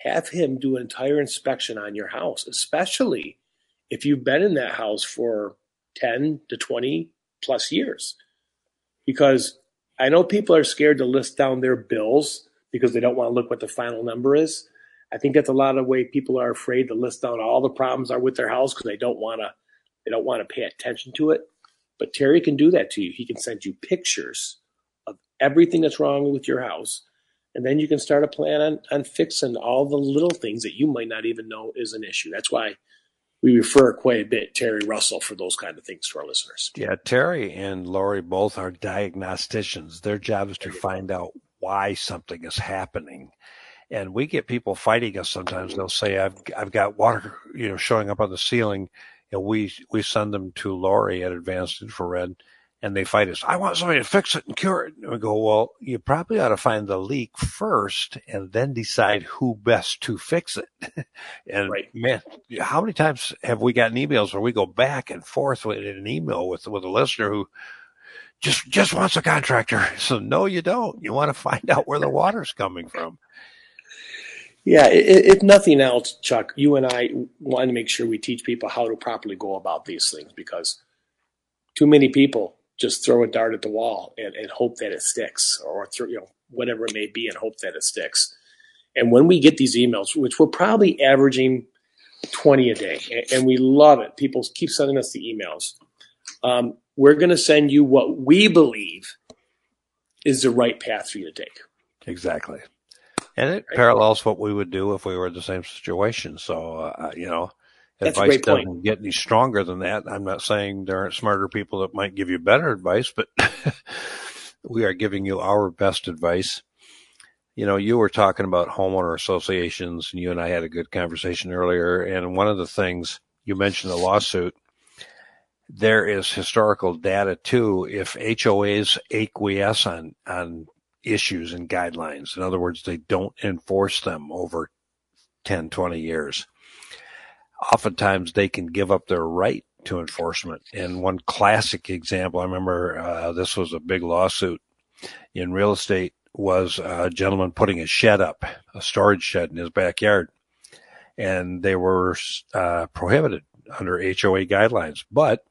Speaker 1: have him do an entire inspection on your house, especially if you've been in that house for 10 to 20 plus years. Because I know people are scared to list down their bills because they don't want to look what the final number is. I think that's a lot of the way people are afraid to list down all the problems are with their house because they don't want to they don't want to pay attention to it. But Terry can do that to you. He can send you pictures of everything that's wrong with your house. And then you can start a plan on, on fixing all the little things that you might not even know is an issue. That's why we refer quite a bit Terry Russell for those kind of things to our listeners.
Speaker 2: Yeah, Terry and Lori both are diagnosticians. Their job is to find out why something is happening. And we get people fighting us sometimes. They'll say, I've, I've got water, you know, showing up on the ceiling. And we, we send them to Lori at Advanced Infrared and they fight us. I want somebody to fix it and cure it. And we go, well, you probably ought to find the leak first and then decide who best to fix it. and right. man, how many times have we gotten emails where we go back and forth with an email with, with a listener who just, just wants a contractor. So no, you don't. You want to find out where the water's coming from.
Speaker 1: Yeah, if nothing else, Chuck, you and I want to make sure we teach people how to properly go about these things because too many people just throw a dart at the wall and, and hope that it sticks or throw, you know, whatever it may be and hope that it sticks. And when we get these emails, which we're probably averaging 20 a day, and, we love it, people keep sending us the emails. Um, we're going to send you what we believe is the right path for you to take.
Speaker 2: Exactly. And it right. parallels what we would do if we were in the same situation. So, uh, you know,
Speaker 1: that's
Speaker 2: advice
Speaker 1: doesn't
Speaker 2: point. get any stronger than that. I'm not saying there aren't smarter people that might give you better advice, but we are giving you our best advice. You know, you were talking about homeowner associations, and you and I had a good conversation earlier. And one of the things you mentioned the lawsuit. There is historical data too. If HOAs acquiesce on on issues and guidelines, in other words, they don't enforce them over 10, 20 years oftentimes they can give up their right to enforcement. And one classic example, I remember uh, this was a big lawsuit in real estate, was a gentleman putting a shed up, a storage shed in his backyard, and they were uh, prohibited under HOA guidelines. But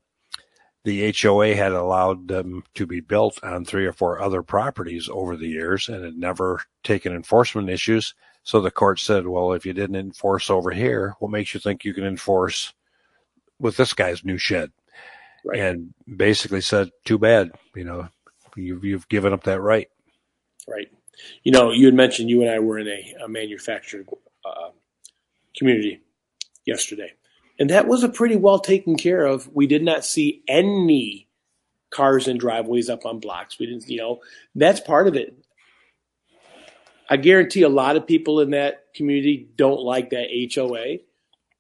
Speaker 2: the HOA had allowed them to be built on three or four other properties over the years and had never taken enforcement issues. So the court said, well, if you didn't enforce over here, what makes you think you can enforce with this guy's new shed?
Speaker 1: Right.
Speaker 2: And basically said, too bad, you know, you've, you've given up that right.
Speaker 1: Right. You know, you had mentioned you and I were in a, a manufactured uh, community yesterday, and that was a pretty well taken care of. We did not see any cars and driveways up on blocks. We didn't, you know, that's part of it. I guarantee a lot of people in that community don't like that HOA,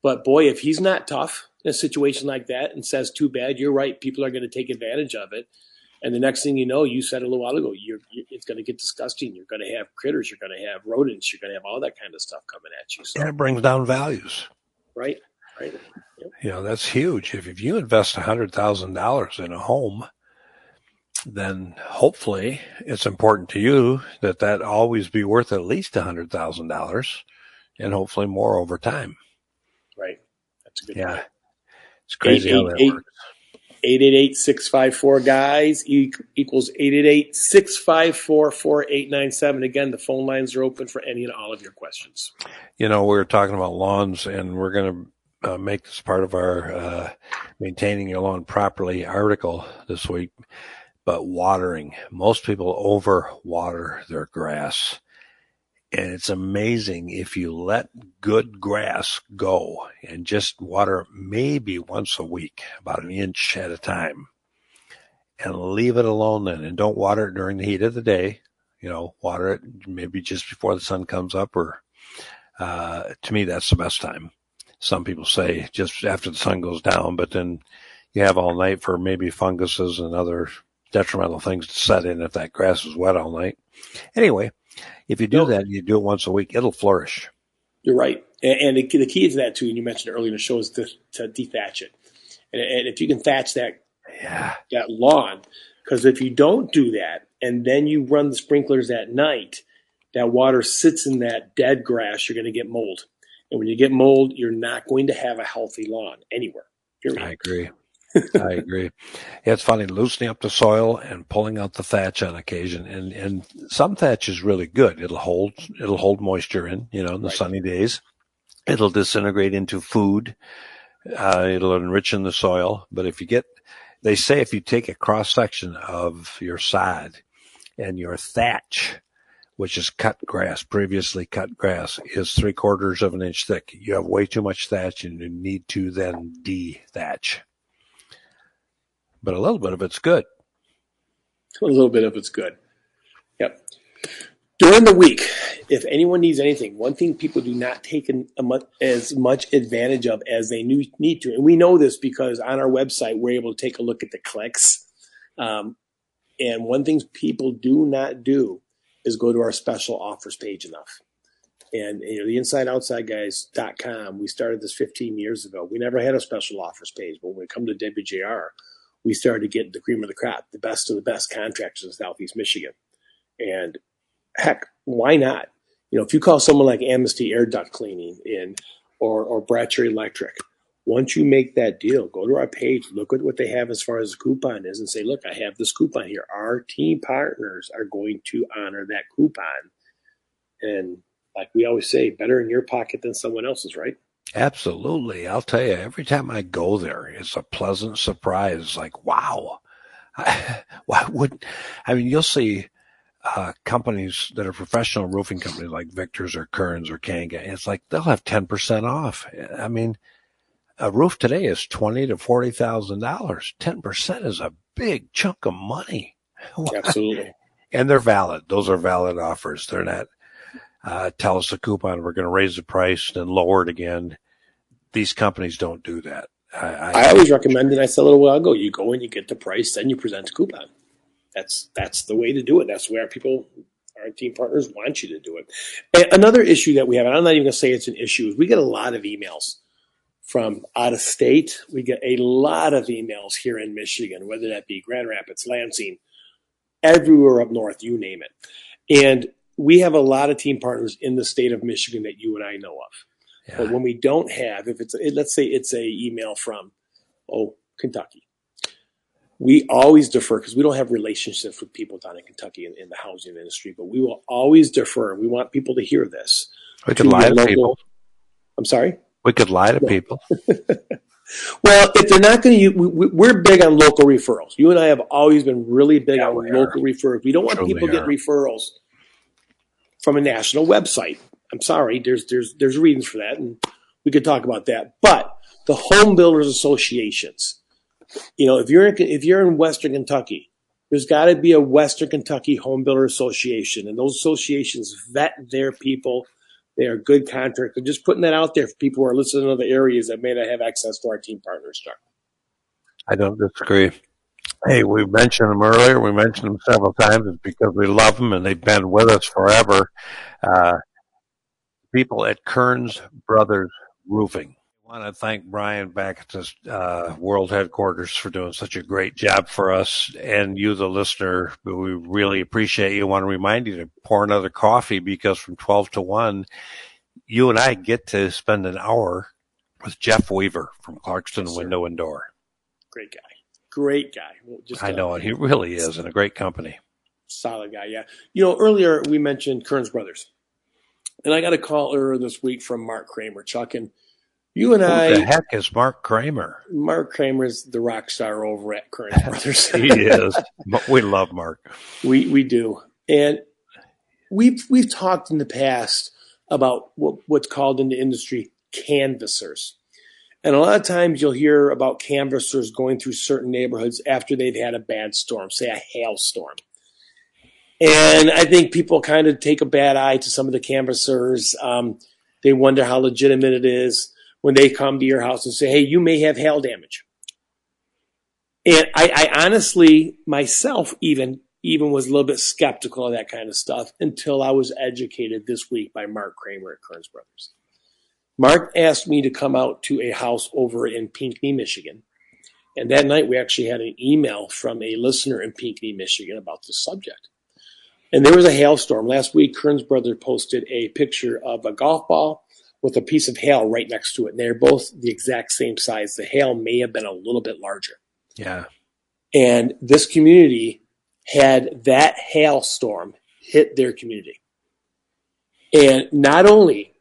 Speaker 1: but boy, if he's not tough in a situation like that and says, "Too bad," you're right. People are going to take advantage of it. And the next thing you know, you said a little while ago, you're, you, it's going to get disgusting. You're going to have critters. You're going to have rodents. You're going to have all that kind of stuff coming at you. So,
Speaker 2: And it brings down values.
Speaker 1: right, right. Yep.
Speaker 2: You know, that's huge. If, if you invest $100,000 in a home, then hopefully it's important to you that that always be worth at least $100,000 and hopefully more over time.
Speaker 1: Right. That's a good
Speaker 2: Yeah.
Speaker 1: point.
Speaker 2: It's crazy how that
Speaker 1: 888
Speaker 2: works.
Speaker 1: 888-654 guys e- equals 888-654-4897. Again, the phone lines are open for any and all of your questions.
Speaker 2: You know, we are talking about lawns and we're going to uh, make this part of our uh, maintaining your lawn properly article this week. But watering, most people over water their grass. And it's amazing if you let good grass go and just water maybe once a week, about an inch at a time, and leave it alone then. And don't water it during the heat of the day. You know, water it maybe just before the sun comes up, or uh, to me, that's the best time. Some people say just after the sun goes down, but then you have all night for maybe funguses and other detrimental things to set in if that grass is wet all night. Anyway, if you do
Speaker 1: No.
Speaker 2: that, you do it once a week, it'll flourish.
Speaker 1: You're right. And, and the, the key to that, too, and you mentioned earlier in the show, is to, to dethatch it. And, and if you can thatch that
Speaker 2: Yeah.
Speaker 1: that lawn. Because if you don't do that and then you run the sprinklers at night, that water sits in that dead grass, you're going to get mold. And when you get mold, you're not going to have a healthy lawn anywhere. Period.
Speaker 2: I agree. I agree. Yeah, it's funny loosening up the soil and pulling out the thatch on occasion, and and some thatch is really good. It'll hold it'll hold moisture in, you know, in the
Speaker 1: Right.
Speaker 2: sunny days. It'll disintegrate into food. Uh, it'll enrich in the soil. But if you get, they say if you take a cross section of your sod and your thatch, which is cut grass, previously cut grass, is three quarters of an inch thick. You have way too much thatch and you need to then de-thatch. But a little bit of it's good.
Speaker 1: A little bit of it's good. Yep. During the week, if anyone needs anything, one thing people do not take as much advantage of as they need to, and we know this because on our website we're able to take a look at the clicks. Um, and one thing people do not do is go to our special offers page enough. And you know, the InsideOutsideGuys.com, we started this 15 years ago. We never had a special offers page, but when we come to WJR, we started getting the cream of the crop, the best of the best contractors in Southeast Michigan. And heck, why not? You know, if you call someone like Amnesty Air Duct Cleaning in or or Bratcher Electric, once you make that deal, go to our page, look at what they have as far as the coupon is, and say, look, I have this coupon here. Our team partners are going to honor that coupon. And like we always say, better in your pocket than someone else's, right?
Speaker 2: Absolutely. I'll tell you, every time I go there, it's a pleasant surprise. Like, wow. Why would, I mean, you'll see, uh, companies that are professional roofing companies like Victor's or Kearns or Kanga. It's like they'll have 10% off. I mean, a roof today is twenty to $40,000. 10% is a big chunk of money.
Speaker 1: Absolutely.
Speaker 2: and they're valid. Those are valid offers. They're not uh, tell us the coupon. We're going to raise the price and then lower it again. These companies don't do that. I, I,
Speaker 1: I always recommend, and I said a little while ago, you go and you get the price, then you present a coupon. That's that's the way to do it. That's where people, our team partners, want you to do it. And another issue that we have, and I'm not even going to say it's an issue, is we get a lot of emails from out of state. We get a lot of emails here in Michigan, whether that be Grand Rapids, Lansing, everywhere up north, you name it. And we have a lot of team partners in the state of Michigan that you and I know of.
Speaker 2: yeah.
Speaker 1: But when we don't have, if it's let's say it's a email from oh Kentucky, we always defer because we don't have relationships with people down in Kentucky in, in, the housing industry, but we will always defer. We want people to hear this.
Speaker 2: We to local, people.
Speaker 1: I'm sorry?
Speaker 2: We could lie to people.
Speaker 1: well, if they're not going to, we, we're big on local referrals. You and I have always been really big yeah, on local referrals. We don't want Truly people getting referrals from a national website. I'm sorry. There's, there's, there's reasons for that. And we could talk about that. But the home builders associations, you know, if you're in, if you're in Western Kentucky, there's got to be a Western Kentucky Home Builder Association, and those associations vet their people. They are good contractors. Just putting that out there for people who are listening in other areas that may not have access to our team partners. Chuck.
Speaker 2: I don't disagree. Hey, we mentioned them earlier. We mentioned them several times. It's because we love them and they've been with us forever. Uh, people at Kearns Brothers Roofing. I want to thank Brian back at the uh, world headquarters for doing such a great job for us and you, the listener. We really appreciate you. I want to remind you to pour another coffee because from 12 to 1, you and I get to spend an hour with Jeff Weaver from Clarkston yes, Window and Door.
Speaker 1: Great guy. Great guy.
Speaker 2: Just, I know, uh, he really is, and a great company.
Speaker 1: Solid guy, yeah. You know, earlier we mentioned Kearns Brothers. And I got a call earlier this week from Mark Kramer, Chuck, and you and
Speaker 2: Who
Speaker 1: I.
Speaker 2: the heck is Mark Kramer?
Speaker 1: Mark Kramer is the rock star over at Kearns Brothers.
Speaker 2: he is. We love Mark.
Speaker 1: We we do, and we've we've talked in the past about what, what's called in the industry canvassers. And a lot of times you'll hear about canvassers going through certain neighborhoods after they've had a bad storm, say a hailstorm. And I think people kind of take a bad eye to some of the canvassers. Um, they wonder how legitimate it is when they come to your house and say, hey, you may have hail damage. And I, I honestly, myself, even even was a little bit skeptical of that kind of stuff until I was educated this week by Mark Kramer at Kearns Brothers. Mark asked me to come out to a house over in Pinckney, Michigan. And that night we actually had an email from a listener in Pinckney, Michigan about this subject. And there was a hailstorm. Last week, Kearns Brothers posted a picture of a golf ball with a piece of hail right next to it. And they're both the exact same size. The hail may have been a little bit larger.
Speaker 2: Yeah.
Speaker 1: And this community had that hailstorm hit their community. And not only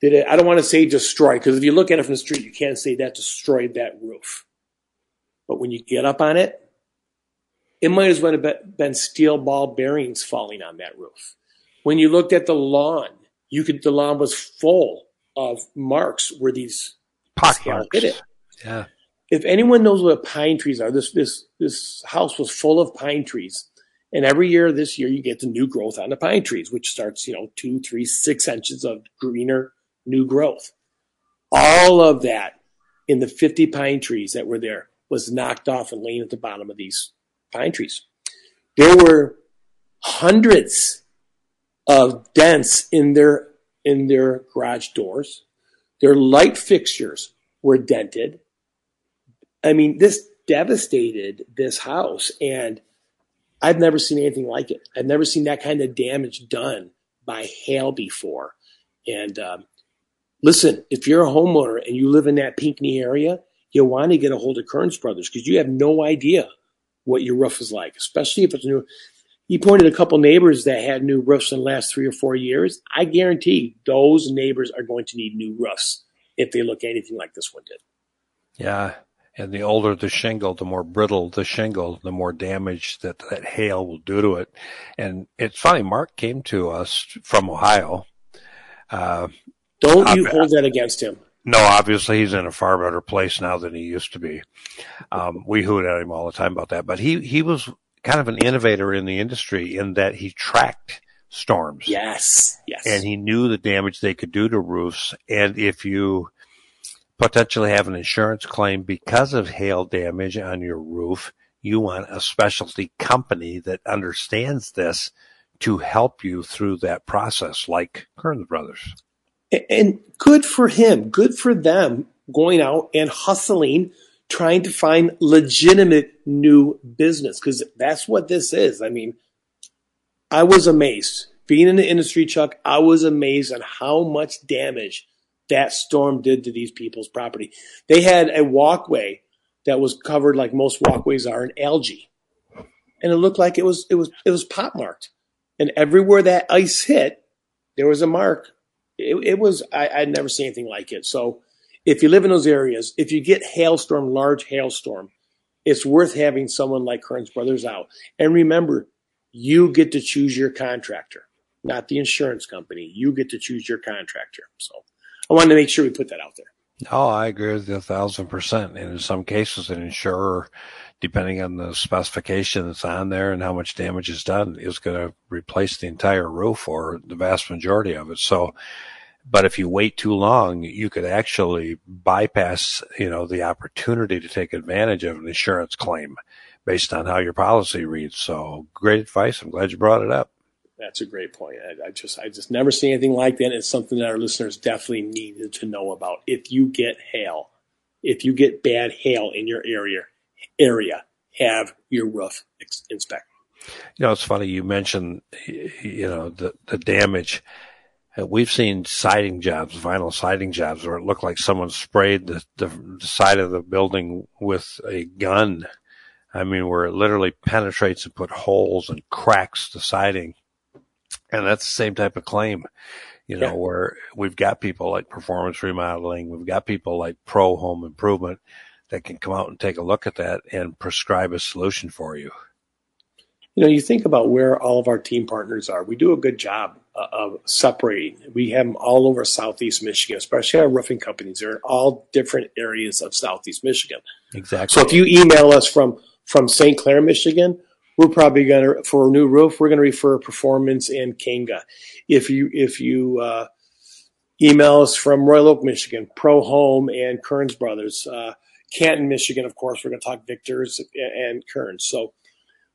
Speaker 1: did it, I don't want to say destroy, because if you look at it from the street, you can't say that destroyed that roof. But when you get up on it, it might as well have been steel ball bearings falling on that roof. When you looked at the lawn, you could, the lawn was full of marks where these
Speaker 2: pot marks. Yeah.
Speaker 1: If anyone knows what pine trees are, this this this house was full of pine trees. And every year this year you get the new growth on the pine trees, which starts, you know, two, three, six inches of greener new growth. All of that in the 50 pine trees that were there was knocked off and laying at the bottom of these pine trees. There were hundreds of dents in their in their garage doors. Their light fixtures were dented. I mean, this devastated this house, and I've never seen anything like it. I've never seen that kind of damage done by hail before. And um, listen, if you're a homeowner and you live in that Pinckney area, you want to get a hold of Kearns Brothers because you have no idea what your roof is like, especially if it's new. He pointed a couple neighbors that had new roofs in the last three or four years. I guarantee those neighbors are going to need new roofs if they look anything like this one did.
Speaker 2: Yeah. And the older the shingle, the more brittle the shingle, the more damage that that hail will do to it. And it's funny, Mark came to us from Ohio.
Speaker 1: Uh, Don't you hold that against him.
Speaker 2: No, obviously he's in a far better place now than he used to be. Um, we hoot at him all the time about that, but he, he was kind of an innovator in the industry in that he tracked storms.
Speaker 1: Yes. Yes.
Speaker 2: And he knew the damage they could do to roofs. And if you potentially have an insurance claim because of hail damage on your roof, you want a specialty company that understands this to help you through that process, like Kearns Brothers.
Speaker 1: And good for him, good for them going out and hustling trying to find legitimate new business because that's what this is. I mean, I was amazed. Being in the industry, Chuck, I was amazed on how much damage that storm did to these people's property. They had a walkway that was covered like most walkways are in algae, and it looked like it was it was it was pot marked, and everywhere that ice hit, there was a mark. It, it was I, I'd never seen anything like it. So, if you live in those areas, if you get hailstorm, large hailstorm, it's worth having someone like Kearns Brothers out. And remember, you get to choose your contractor, not the insurance company. You get to choose your contractor. So I wanted to make sure we put that out there.
Speaker 2: Oh, I agree with you a thousand percent. And in some cases, an insurer, depending on the specification that's on there and how much damage is done, is going to replace the entire roof or the vast majority of it. So, but if you wait too long, you could actually bypass, you know, the opportunity to take advantage of an insurance claim based on how your policy reads. So great advice. I'm glad you brought it up.
Speaker 1: That's a great point. I, I just I just never see anything like that. It's something that our listeners definitely needed to know about. If you get hail, if you get bad hail in your area, area, have your roof inspected.
Speaker 2: You know, it's funny you mentioned, you know, the the damage. Uh, we've seen siding jobs, vinyl siding jobs, where it looked like someone sprayed the, the, the side of the building with a gun. I mean, where it literally penetrates and put holes and cracks the siding and that's the same type of claim, you know, yeah. where we've got people like performance remodeling, we've got people like pro home improvement that can come out and take a look at that and prescribe a solution for you.
Speaker 1: You know, you think about where all of our team partners are. We do a good job of separating. We have them all over Southeast Michigan, especially our roofing companies. They're in all different areas of Southeast Michigan.
Speaker 2: Exactly.
Speaker 1: So if you email us from from St. Clair, Michigan, we're probably going to for a new roof we're going to refer performance and Kanga. If you if you uh, email us from Royal Oak, Michigan, Pro Home and Kearns Brothers, uh, Canton, Michigan, of course, we're going to talk Victors and Kearns. So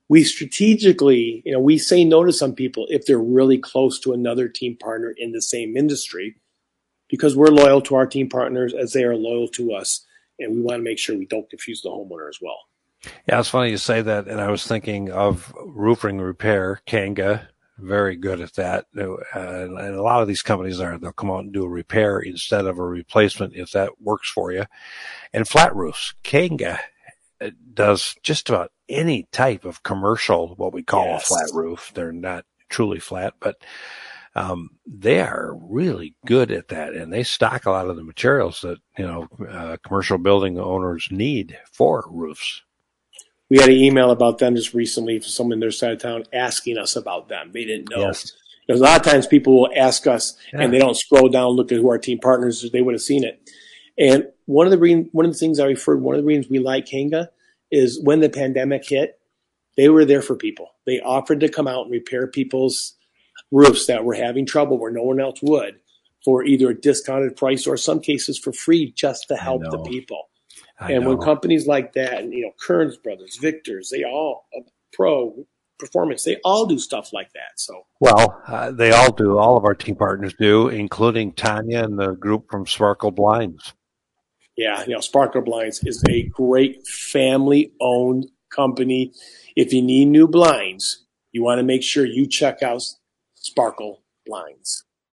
Speaker 1: we strategically, you know, we say no to some people if they're really close to another team partner in the same industry because we're loyal to our team partners as they are loyal to us. And we want to make sure we don't confuse the homeowner as well.
Speaker 2: Yeah, it's funny you say that, and I was thinking of roofing repair, Kanga, very good at that. Uh, and a lot of these companies are, they'll come out and do a repair instead of a replacement if that works for you. And flat roofs, Kanga uh, does just about any type of commercial, what we call yes. a flat roof. They're not truly flat, but um, they are really good at that, and they stock a lot of the materials that you know uh, commercial building owners need for roofs
Speaker 1: we had an email about them just recently from someone in their side of town asking us about them. They didn't know. Yes. There's a lot of times people will ask us yeah. and they don't scroll down, look at who our team partners. They would have seen it. And one of the re- one of the things I referred, one of the reasons we like Kanga is when the pandemic hit, they were there for people. They offered to come out and repair people's roofs that were having trouble where no one else would for either a discounted price or some cases for free just to help the people. I and know. when companies like that, and you know, Kearns Brothers, Victors, they all uh, pro performance, they all do stuff like that. So
Speaker 2: well, uh, they all do. All of our team partners do, including Tanya and the group from Sparkle Blinds.
Speaker 1: Yeah, you know, Sparkle Blinds is a great family-owned company. If you need new blinds, you want to make sure you check out Sparkle Blinds.